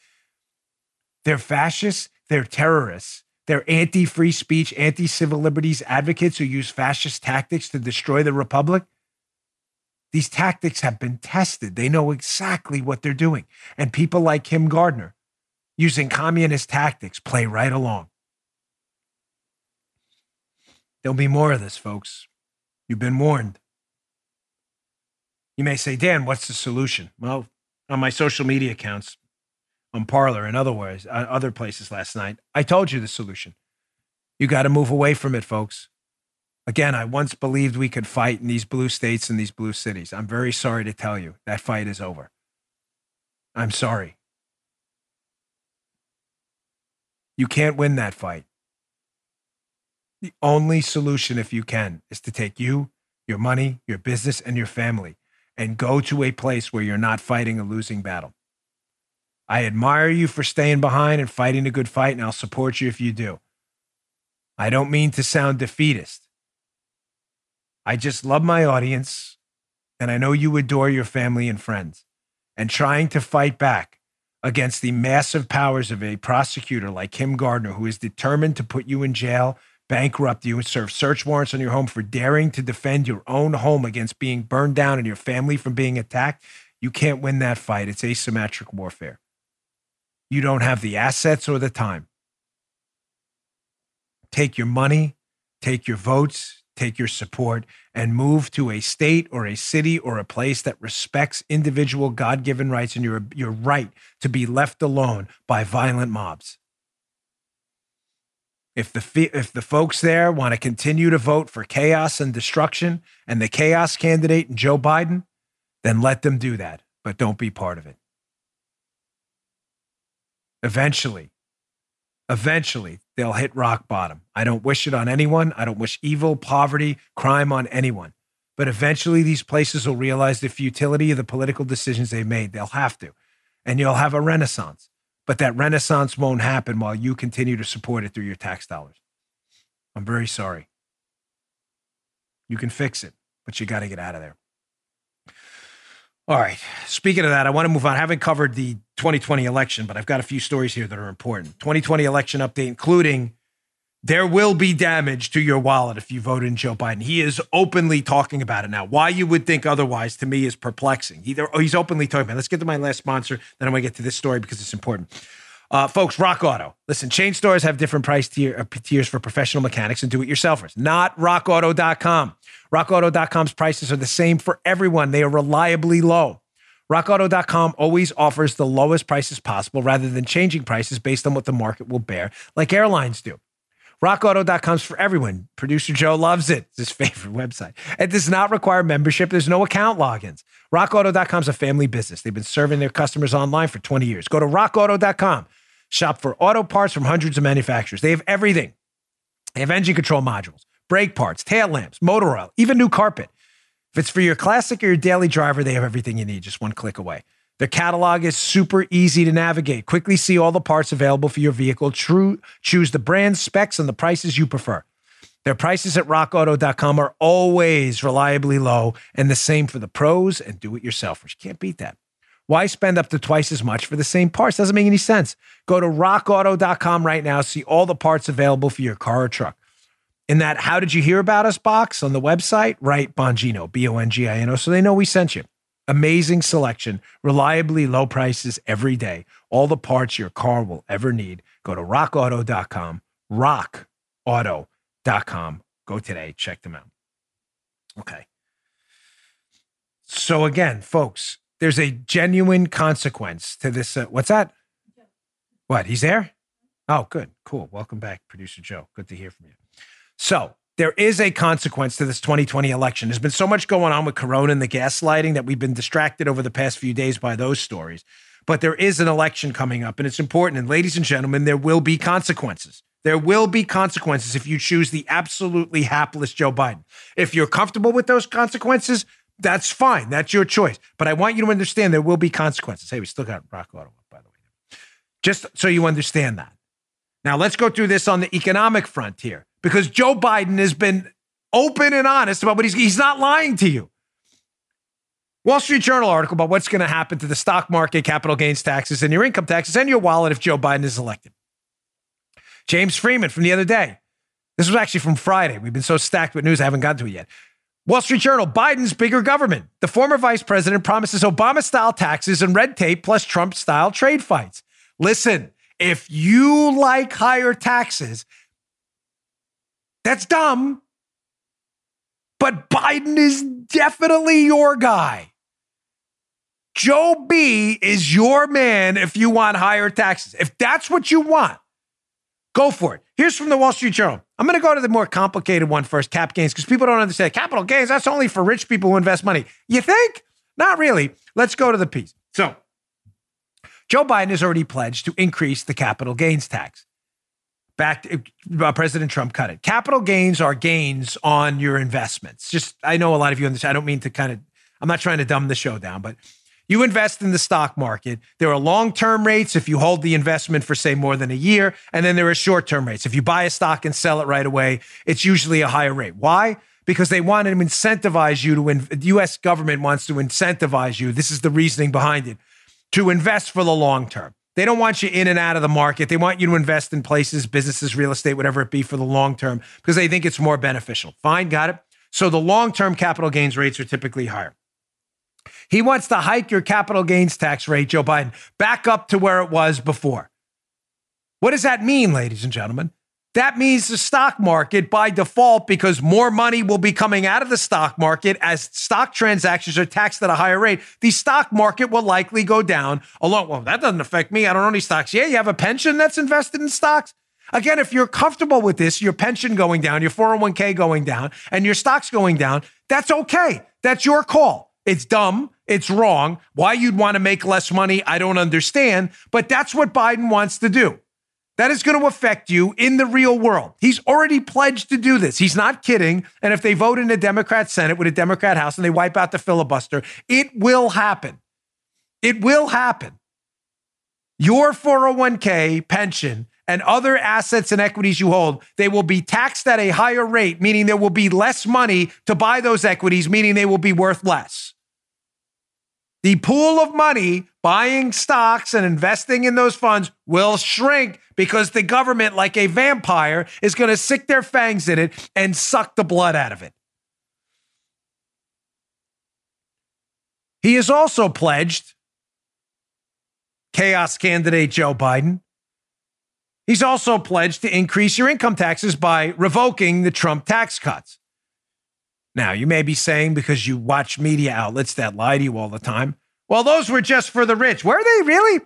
They're fascists, they're terrorists. They're anti free speech, anti civil liberties advocates who use fascist tactics to destroy the republic. These tactics have been tested. They know exactly what they're doing. And people like Kim Gardner, using communist tactics, play right along. There'll be more of this, folks. You've been warned. You may say, Dan, what's the solution? Well, on my social media accounts, on Parler and otherwise, uh, other places last night, I told you the solution. You got to move away from it, folks. Again, I once believed we could fight in these blue states and these blue cities. I'm very sorry to tell you that fight is over. I'm sorry. You can't win that fight. The only solution, if you can, is to take you, your money, your business, and your family and go to a place where you're not fighting a losing battle. I admire you for staying behind and fighting a good fight, and I'll support you if you do. I don't mean to sound defeatist. I just love my audience, and I know you adore your family and friends. And trying to fight back against the massive powers of a prosecutor like Kim Gardner, who is determined to put you in jail, bankrupt you, and serve search warrants on your home for daring to defend your own home against being burned down and your family from being attacked, you can't win that fight. It's asymmetric warfare. You don't have the assets or the time. Take your money, take your votes, take your support, and move to a state or a city or a place that respects individual God given rights and your, your right to be left alone by violent mobs. If the, if the folks there want to continue to vote for chaos and destruction and the chaos candidate and Joe Biden, then let them do that, but don't be part of it. Eventually, eventually they'll hit rock bottom. I don't wish it on anyone. I don't wish evil, poverty, crime on anyone. But eventually these places will realize the futility of the political decisions they've made. They'll have to. And you'll have a renaissance. But that renaissance won't happen while you continue to support it through your tax dollars. I'm very sorry. You can fix it, but you got to get out of there. All right. Speaking of that, I want to move on. I haven't covered the 2020 election, but I've got a few stories here that are important. 2020 election update, including there will be damage to your wallet if you vote in Joe Biden. He is openly talking about it now. Why you would think otherwise to me is perplexing. Either he's openly talking about. It. Let's get to my last sponsor, then I'm going to get to this story because it's important. Uh, folks, Rock Auto. Listen, chain stores have different price tier, uh, tiers for professional mechanics and do-it-yourselfers. Not RockAuto.com. RockAuto.com's prices are the same for everyone. They are reliably low. RockAuto.com always offers the lowest prices possible rather than changing prices based on what the market will bear, like airlines do. RockAuto.com's for everyone. Producer Joe loves it. It's his favorite website. It does not require membership. There's no account logins. RockAuto.com's a family business. They've been serving their customers online for 20 years. Go to RockAuto.com. Shop for auto parts from hundreds of manufacturers. They have everything. They have engine control modules, brake parts, tail lamps, motor oil, even new carpet. If it's for your classic or your daily driver, they have everything you need just one click away. Their catalog is super easy to navigate. Quickly see all the parts available for your vehicle. True, choose the brand, specs, and the prices you prefer. Their prices at rockauto.com are always reliably low, and the same for the pros and do it yourselfers. You can't beat that. Why spend up to twice as much for the same parts? Doesn't make any sense. Go to rockauto.com right now, see all the parts available for your car or truck. In that How Did You Hear About Us box on the website, write Bongino, B O N G I N O, so they know we sent you. Amazing selection, reliably low prices every day. All the parts your car will ever need. Go to rockauto.com, rockauto.com. Go today, check them out. Okay. So, again, folks, there's a genuine consequence to this. Uh, what's that? What? He's there? Oh, good. Cool. Welcome back, producer Joe. Good to hear from you. So, there is a consequence to this 2020 election. There's been so much going on with Corona and the gaslighting that we've been distracted over the past few days by those stories. But there is an election coming up, and it's important. And ladies and gentlemen, there will be consequences. There will be consequences if you choose the absolutely hapless Joe Biden. If you're comfortable with those consequences, that's fine. That's your choice. But I want you to understand there will be consequences. Hey, we still got Rock Auto, by the way. Just so you understand that. Now, let's go through this on the economic front here because Joe Biden has been open and honest about what he's he's not lying to you. Wall Street Journal article about what's going to happen to the stock market, capital gains taxes, and your income taxes and your wallet if Joe Biden is elected. James Freeman from the other day. This was actually from Friday. We've been so stacked with news, I haven't gotten to it yet. Wall Street Journal Biden's bigger government. The former vice president promises Obama style taxes and red tape plus Trump style trade fights. Listen, if you like higher taxes, that's dumb. But Biden is definitely your guy. Joe B is your man if you want higher taxes. If that's what you want, go for it. Here's from the Wall Street Journal. I'm going to go to the more complicated one first cap gains, because people don't understand. Capital gains, that's only for rich people who invest money. You think? Not really. Let's go to the piece. So, Joe Biden has already pledged to increase the capital gains tax back uh, President Trump cut it. Capital gains are gains on your investments. Just I know a lot of you understand. I don't mean to kind of I'm not trying to dumb the show down, but you invest in the stock market. There are long term rates if you hold the investment for, say, more than a year. And then there are short term rates. If you buy a stock and sell it right away, it's usually a higher rate. Why? Because they want to incentivize you to, the US government wants to incentivize you. This is the reasoning behind it to invest for the long term. They don't want you in and out of the market. They want you to invest in places, businesses, real estate, whatever it be for the long term because they think it's more beneficial. Fine, got it. So the long term capital gains rates are typically higher. He wants to hike your capital gains tax rate, Joe Biden, back up to where it was before. What does that mean, ladies and gentlemen? That means the stock market by default, because more money will be coming out of the stock market as stock transactions are taxed at a higher rate, the stock market will likely go down along. Well, that doesn't affect me. I don't own any stocks. Yeah, you have a pension that's invested in stocks. Again, if you're comfortable with this, your pension going down, your 401k going down, and your stocks going down, that's okay. That's your call. It's dumb. It's wrong. Why you'd want to make less money, I don't understand. But that's what Biden wants to do. That is going to affect you in the real world. He's already pledged to do this. He's not kidding. And if they vote in a Democrat Senate with a Democrat House and they wipe out the filibuster, it will happen. It will happen. Your 401k pension and other assets and equities you hold, they will be taxed at a higher rate, meaning there will be less money to buy those equities, meaning they will be worth less. The pool of money buying stocks and investing in those funds will shrink because the government, like a vampire, is going to stick their fangs in it and suck the blood out of it. He has also pledged, chaos candidate Joe Biden, he's also pledged to increase your income taxes by revoking the Trump tax cuts. Now, you may be saying because you watch media outlets that lie to you all the time, well, those were just for the rich. Were they really?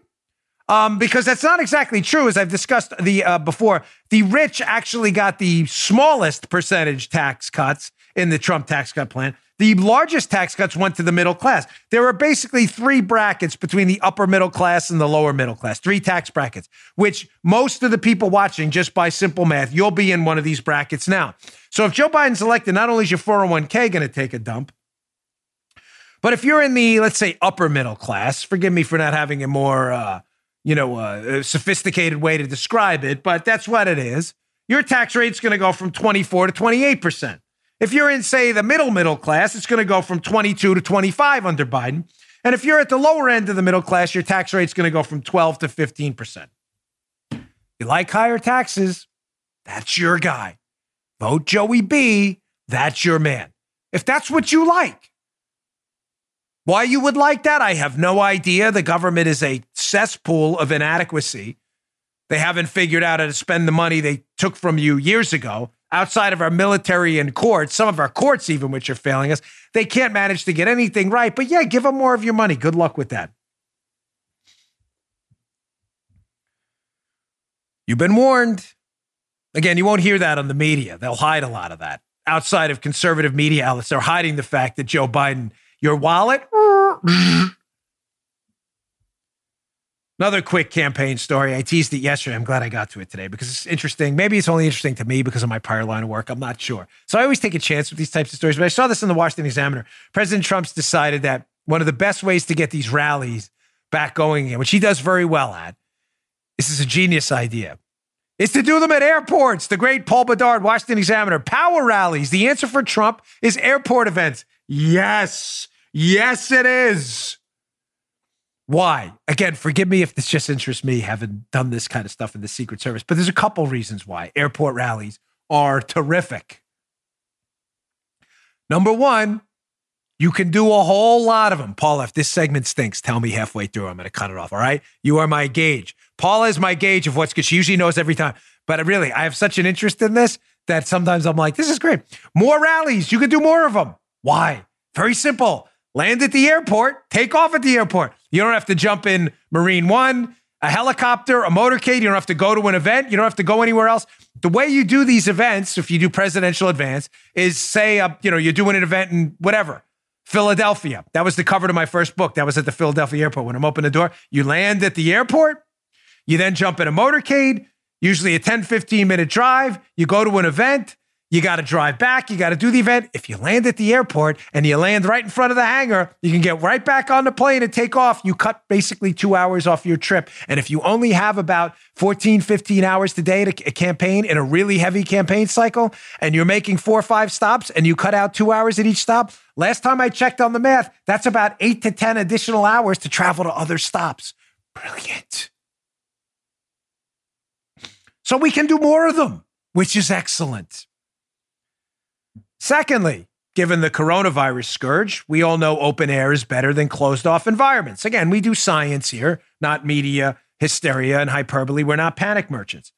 Um, because that's not exactly true, as I've discussed the uh, before. The rich actually got the smallest percentage tax cuts in the Trump tax cut plan. The largest tax cuts went to the middle class. There are basically three brackets between the upper middle class and the lower middle class, three tax brackets, which most of the people watching, just by simple math, you'll be in one of these brackets now. So if Joe Biden's elected, not only is your 401k going to take a dump, but if you're in the, let's say, upper middle class, forgive me for not having a more, uh, you know, uh, sophisticated way to describe it, but that's what it is. Your tax rate's going to go from 24 to 28 percent. If you're in, say, the middle middle class, it's going to go from 22 to 25 under Biden. And if you're at the lower end of the middle class, your tax rate's going to go from 12 to 15%. You like higher taxes? That's your guy. Vote Joey B. That's your man. If that's what you like. Why you would like that, I have no idea. The government is a cesspool of inadequacy. They haven't figured out how to spend the money they took from you years ago outside of our military and courts, some of our courts, even which are failing us, they can't manage to get anything right. But yeah, give them more of your money. Good luck with that. You've been warned. Again, you won't hear that on the media. They'll hide a lot of that. Outside of conservative media outlets, they're hiding the fact that Joe Biden, your wallet, Another quick campaign story. I teased it yesterday. I'm glad I got to it today because it's interesting. Maybe it's only interesting to me because of my prior line of work. I'm not sure. So I always take a chance with these types of stories. But I saw this in the Washington Examiner. President Trump's decided that one of the best ways to get these rallies back going again, which he does very well at, this is a genius idea, is to do them at airports. The great Paul Bedard, Washington Examiner, power rallies. The answer for Trump is airport events. Yes. Yes, it is. Why? Again, forgive me if this just interests me, having done this kind of stuff in the Secret Service, but there's a couple reasons why airport rallies are terrific. Number one, you can do a whole lot of them. Paul, if this segment stinks, tell me halfway through. I'm going to cut it off. All right. You are my gauge. Paula is my gauge of what's good. She usually knows every time. But really, I have such an interest in this that sometimes I'm like, this is great. More rallies. You can do more of them. Why? Very simple land at the airport, take off at the airport. You don't have to jump in Marine One, a helicopter, a motorcade. You don't have to go to an event. You don't have to go anywhere else. The way you do these events, if you do presidential advance, is say, uh, you know, you're doing an event in whatever, Philadelphia. That was the cover to my first book. That was at the Philadelphia airport. When I'm open the door, you land at the airport. You then jump in a motorcade, usually a 10, 15 minute drive. You go to an event. You got to drive back. You got to do the event. If you land at the airport and you land right in front of the hangar, you can get right back on the plane and take off. You cut basically two hours off your trip. And if you only have about 14, 15 hours today to a campaign in a really heavy campaign cycle, and you're making four or five stops and you cut out two hours at each stop, last time I checked on the math, that's about eight to 10 additional hours to travel to other stops. Brilliant. So we can do more of them, which is excellent. Secondly, given the coronavirus scourge, we all know open air is better than closed off environments. Again, we do science here, not media hysteria and hyperbole. We're not panic merchants.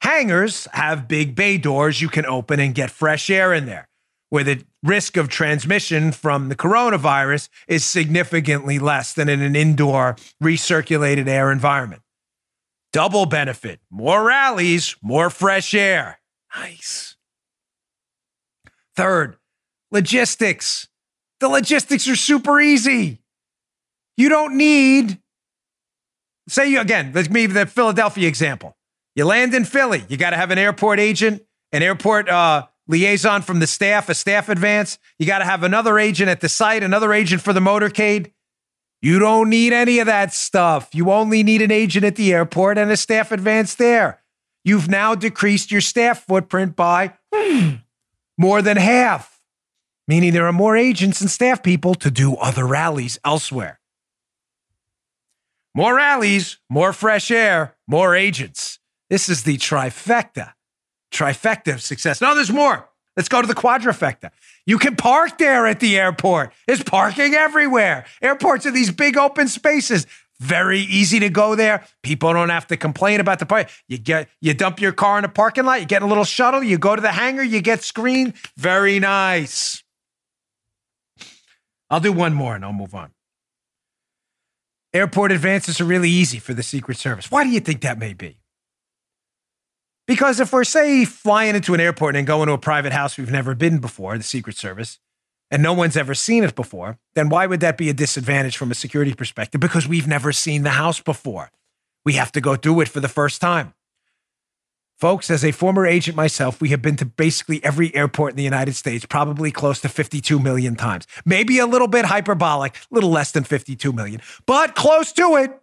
Hangars have big bay doors you can open and get fresh air in there, where the risk of transmission from the coronavirus is significantly less than in an indoor recirculated air environment. Double benefit more rallies, more fresh air. Nice. Third, logistics. The logistics are super easy. You don't need, say you again, let's me the Philadelphia example. You land in Philly, you got to have an airport agent, an airport uh, liaison from the staff, a staff advance. You got to have another agent at the site, another agent for the motorcade. You don't need any of that stuff. You only need an agent at the airport and a staff advance there. You've now decreased your staff footprint by more than half, meaning there are more agents and staff people to do other rallies elsewhere. More rallies, more fresh air, more agents. This is the trifecta. Trifecta of success. No, there's more. Let's go to the quadrifecta. You can park there at the airport. There's parking everywhere. Airports are these big open spaces. Very easy to go there. People don't have to complain about the park. You get you dump your car in a parking lot, you get a little shuttle, you go to the hangar, you get screened. Very nice. I'll do one more and I'll move on. Airport advances are really easy for the Secret Service. Why do you think that may be? Because if we're, say, flying into an airport and going to a private house we've never been before, the Secret Service, and no one's ever seen it before, then why would that be a disadvantage from a security perspective? Because we've never seen the house before. We have to go do it for the first time. Folks, as a former agent myself, we have been to basically every airport in the United States, probably close to 52 million times. Maybe a little bit hyperbolic, a little less than 52 million, but close to it.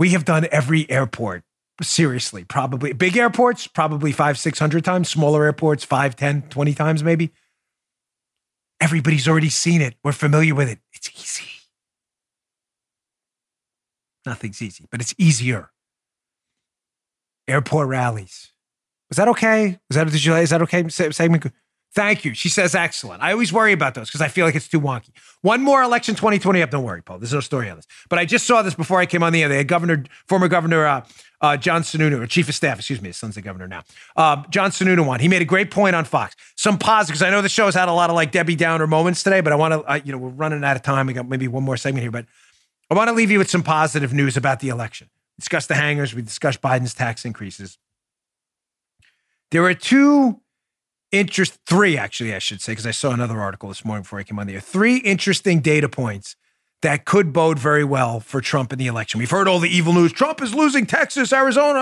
We have done every airport. Seriously, probably big airports, probably five, 600 times, smaller airports, five, 10, 20 times maybe. Everybody's already seen it. We're familiar with it. It's easy. Nothing's easy, but it's easier. Airport rallies. Was that okay? Was that did you is that okay? Segment. Thank you. She says excellent. I always worry about those because I feel like it's too wonky. One more election 2020 up. Don't worry, Paul. There's no story on this. But I just saw this before I came on the air. They had Governor, former Governor uh, uh, John Sununu, or Chief of Staff, excuse me, his son's the governor now. Uh, John Sununu won. He made a great point on Fox. Some positive, because I know the show's had a lot of like Debbie Downer moments today, but I want to, you know, we're running out of time. We got maybe one more segment here, but I want to leave you with some positive news about the election. We discussed the hangars. We discussed Biden's tax increases. There are two interest, three actually, I should say, because I saw another article this morning before I came on the air. Three interesting data points that could bode very well for Trump in the election. We've heard all the evil news. Trump is losing Texas, Arizona.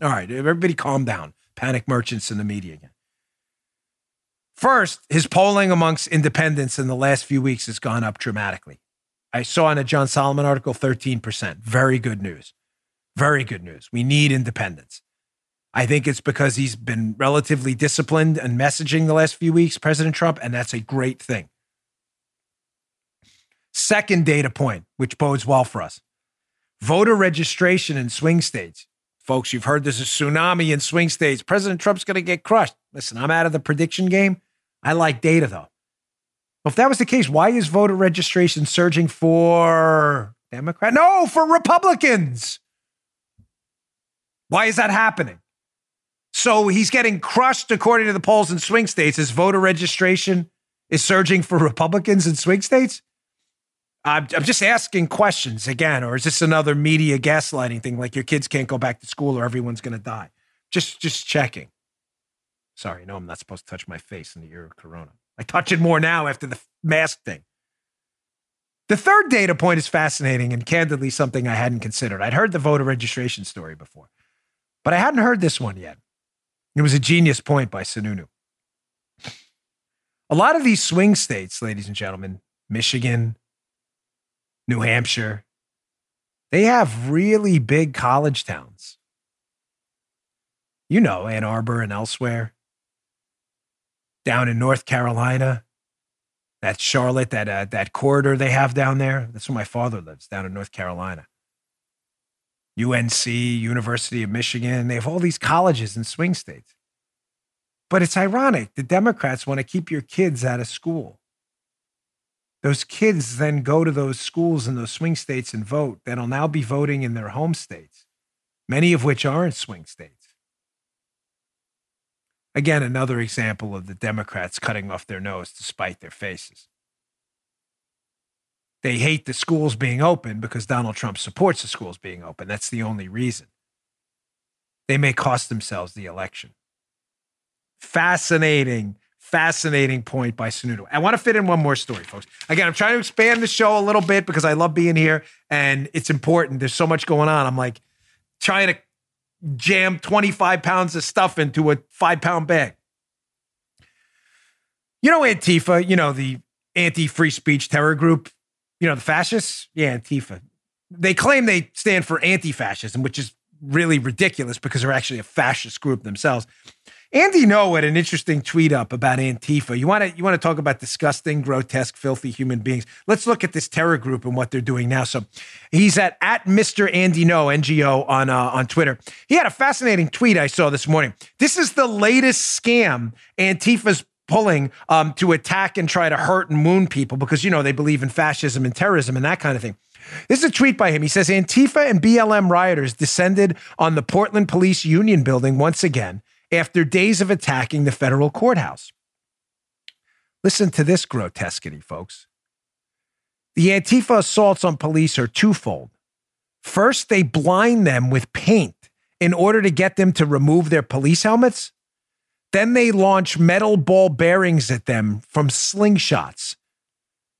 All right, everybody calm down. Panic merchants in the media again. First, his polling amongst independents in the last few weeks has gone up dramatically. I saw in a John Solomon article 13%. Very good news. Very good news. We need independents. I think it's because he's been relatively disciplined and messaging the last few weeks, President Trump, and that's a great thing. Second data point, which bodes well for us voter registration in swing states. Folks, you've heard there's a tsunami in swing states. President Trump's going to get crushed. Listen, I'm out of the prediction game. I like data, though. If that was the case, why is voter registration surging for Democrat? No, for Republicans. Why is that happening? So he's getting crushed according to the polls in swing states as voter registration is surging for Republicans in swing states? I'm, I'm just asking questions again, or is this another media gaslighting thing? Like your kids can't go back to school or everyone's going to die. Just, just checking. Sorry, no, I'm not supposed to touch my face in the year of Corona. I touch it more now after the mask thing. The third data point is fascinating and candidly something I hadn't considered. I'd heard the voter registration story before, but I hadn't heard this one yet. It was a genius point by Sununu. A lot of these swing states, ladies and gentlemen, Michigan, New Hampshire, they have really big college towns. You know, Ann Arbor and elsewhere. Down in North Carolina, that Charlotte, that uh, that corridor they have down there. That's where my father lives, down in North Carolina. UNC, University of Michigan, they have all these colleges in swing states. But it's ironic. The Democrats want to keep your kids out of school. Those kids then go to those schools in those swing states and vote that'll now be voting in their home states, many of which aren't swing states. Again, another example of the Democrats cutting off their nose to spite their faces. They hate the schools being open because Donald Trump supports the schools being open. That's the only reason. They may cost themselves the election. Fascinating, fascinating point by Sununu. I want to fit in one more story, folks. Again, I'm trying to expand the show a little bit because I love being here and it's important. There's so much going on. I'm like trying to jam 25 pounds of stuff into a five pound bag. You know, Antifa, you know, the anti free speech terror group, you know, the fascists? Yeah, Antifa. They claim they stand for anti fascism, which is really ridiculous because they're actually a fascist group themselves. Andy Ngo had an interesting tweet up about Antifa. You want to you want to talk about disgusting, grotesque, filthy human beings? Let's look at this terror group and what they're doing now. So, he's at at Mr. Andy Ngo NGO on uh, on Twitter. He had a fascinating tweet I saw this morning. This is the latest scam Antifa's pulling um, to attack and try to hurt and wound people because you know they believe in fascism and terrorism and that kind of thing. This is a tweet by him. He says Antifa and BLM rioters descended on the Portland Police Union building once again after days of attacking the federal courthouse. Listen to this grotesquity, folks. The Antifa assaults on police are twofold. First, they blind them with paint in order to get them to remove their police helmets. Then they launch metal ball bearings at them from slingshots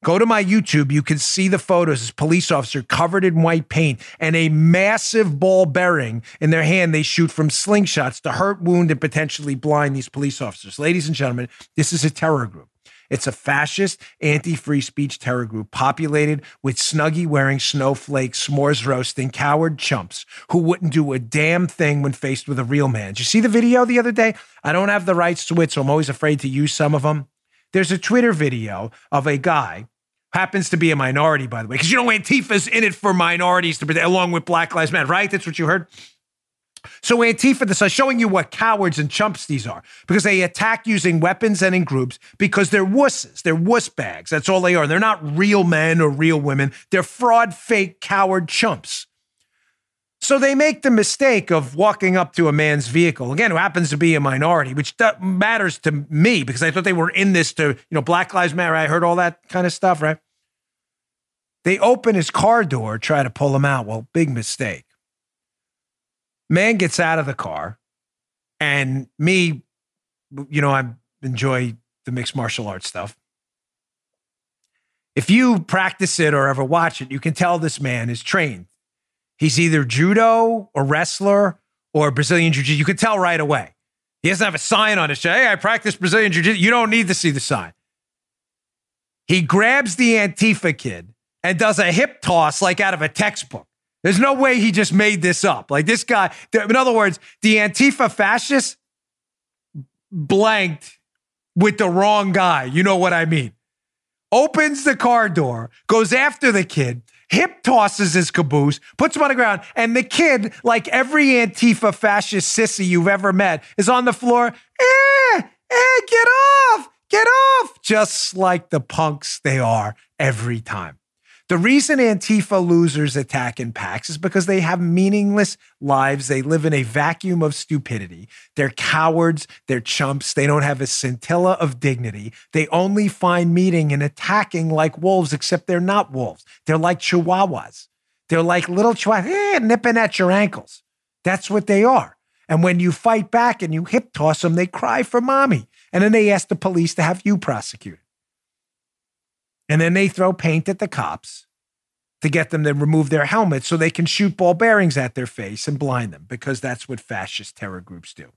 Go to my YouTube. You can see the photos. This police officer covered in white paint and a massive ball bearing in their hand. They shoot from slingshots to hurt, wound, and potentially blind these police officers. Ladies and gentlemen, this is a terror group. It's a fascist, anti free speech terror group populated with snuggie wearing, snowflake, s'mores roasting, coward chumps who wouldn't do a damn thing when faced with a real man. Did you see the video the other day? I don't have the rights to it, so I'm always afraid to use some of them. There's a Twitter video of a guy happens to be a minority, by the way, because you know Antifa's in it for minorities to protect, along with Black Lives Matter, right? That's what you heard. So Antifa, this is showing you what cowards and chumps these are, because they attack using weapons and in groups because they're wusses, they're wuss bags. That's all they are. They're not real men or real women. They're fraud, fake, coward chumps. So they make the mistake of walking up to a man's vehicle, again, who happens to be a minority, which matters to me because I thought they were in this to, you know, Black Lives Matter. I heard all that kind of stuff, right? They open his car door, try to pull him out. Well, big mistake. Man gets out of the car, and me, you know, I enjoy the mixed martial arts stuff. If you practice it or ever watch it, you can tell this man is trained He's either judo or wrestler or Brazilian jiu jitsu. You could tell right away. He doesn't have a sign on his chest. Hey, I practice Brazilian jiu jitsu. You don't need to see the sign. He grabs the Antifa kid and does a hip toss like out of a textbook. There's no way he just made this up. Like this guy, in other words, the Antifa fascist blanked with the wrong guy. You know what I mean? Opens the car door, goes after the kid, hip tosses his caboose, puts him on the ground, and the kid, like every Antifa fascist sissy you've ever met, is on the floor. Eh, eh, get off, get off, just like the punks they are every time. The reason Antifa losers attack in packs is because they have meaningless lives. They live in a vacuum of stupidity. They're cowards. They're chumps. They don't have a scintilla of dignity. They only find meaning in attacking like wolves, except they're not wolves. They're like chihuahuas. They're like little chihuahuas eh, nipping at your ankles. That's what they are. And when you fight back and you hip toss them, they cry for mommy. And then they ask the police to have you prosecuted. And then they throw paint at the cops to get them to remove their helmets so they can shoot ball bearings at their face and blind them because that's what fascist terror groups do.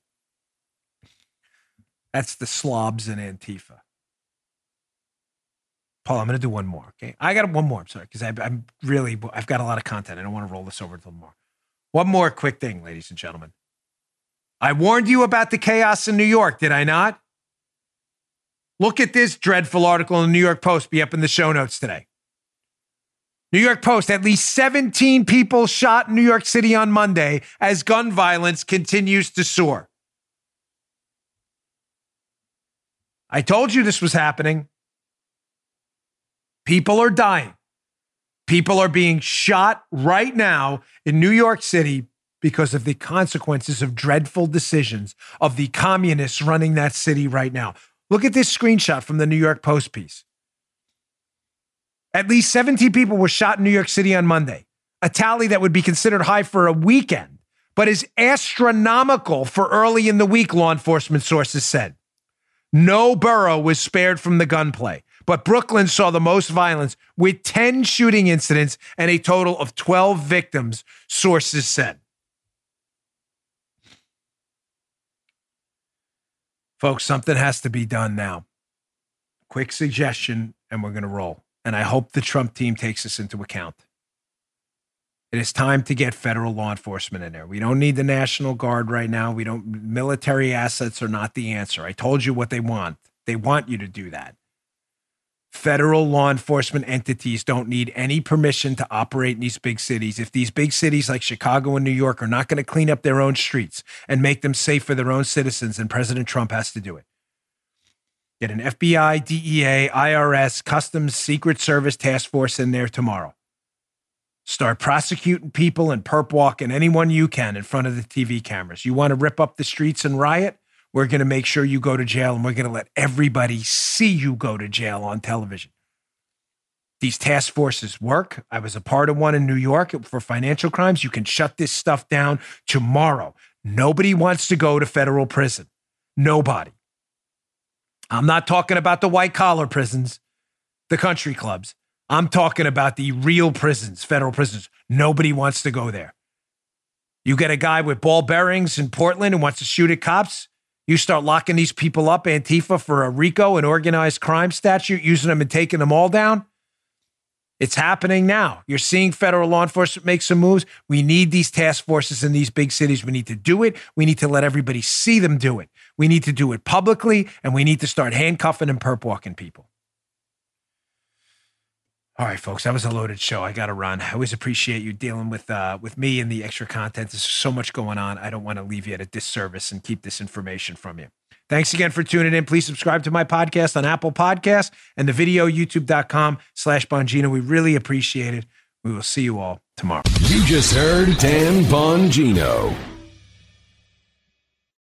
That's the slobs in Antifa. Paul, I'm going to do one more. Okay, I got one more. I'm sorry because I'm really I've got a lot of content. I don't want to roll this over to more. One more quick thing, ladies and gentlemen. I warned you about the chaos in New York, did I not? Look at this dreadful article in the New York Post. Be up in the show notes today. New York Post, at least 17 people shot in New York City on Monday as gun violence continues to soar. I told you this was happening. People are dying. People are being shot right now in New York City because of the consequences of dreadful decisions of the communists running that city right now. Look at this screenshot from the New York Post piece. At least 17 people were shot in New York City on Monday, a tally that would be considered high for a weekend, but is astronomical for early in the week, law enforcement sources said. No borough was spared from the gunplay, but Brooklyn saw the most violence with 10 shooting incidents and a total of 12 victims, sources said. Folks, something has to be done now. Quick suggestion, and we're going to roll and I hope the Trump team takes this into account. It is time to get federal law enforcement in there. We don't need the National Guard right now. We don't military assets are not the answer. I told you what they want. They want you to do that. Federal law enforcement entities don't need any permission to operate in these big cities. If these big cities like Chicago and New York are not going to clean up their own streets and make them safe for their own citizens, then President Trump has to do it. Get an FBI, DEA, IRS, Customs, Secret Service task force in there tomorrow. Start prosecuting people and perp walking anyone you can in front of the TV cameras. You want to rip up the streets and riot? We're going to make sure you go to jail and we're going to let everybody see you go to jail on television. These task forces work. I was a part of one in New York for financial crimes. You can shut this stuff down tomorrow. Nobody wants to go to federal prison. Nobody. I'm not talking about the white collar prisons, the country clubs. I'm talking about the real prisons, federal prisons. Nobody wants to go there. You get a guy with ball bearings in Portland who wants to shoot at cops. You start locking these people up, Antifa, for a RICO, an organized crime statute, using them and taking them all down. It's happening now. You're seeing federal law enforcement make some moves. We need these task forces in these big cities. We need to do it. We need to let everybody see them do it. We need to do it publicly, and we need to start handcuffing and perp walking people. All right, folks, that was a loaded show. I got to run. I always appreciate you dealing with uh, with me and the extra content. There's so much going on. I don't want to leave you at a disservice and keep this information from you. Thanks again for tuning in. Please subscribe to my podcast on Apple Podcasts and the video, youtube.com slash Bongino. We really appreciate it. We will see you all tomorrow. You just heard Dan Bongino.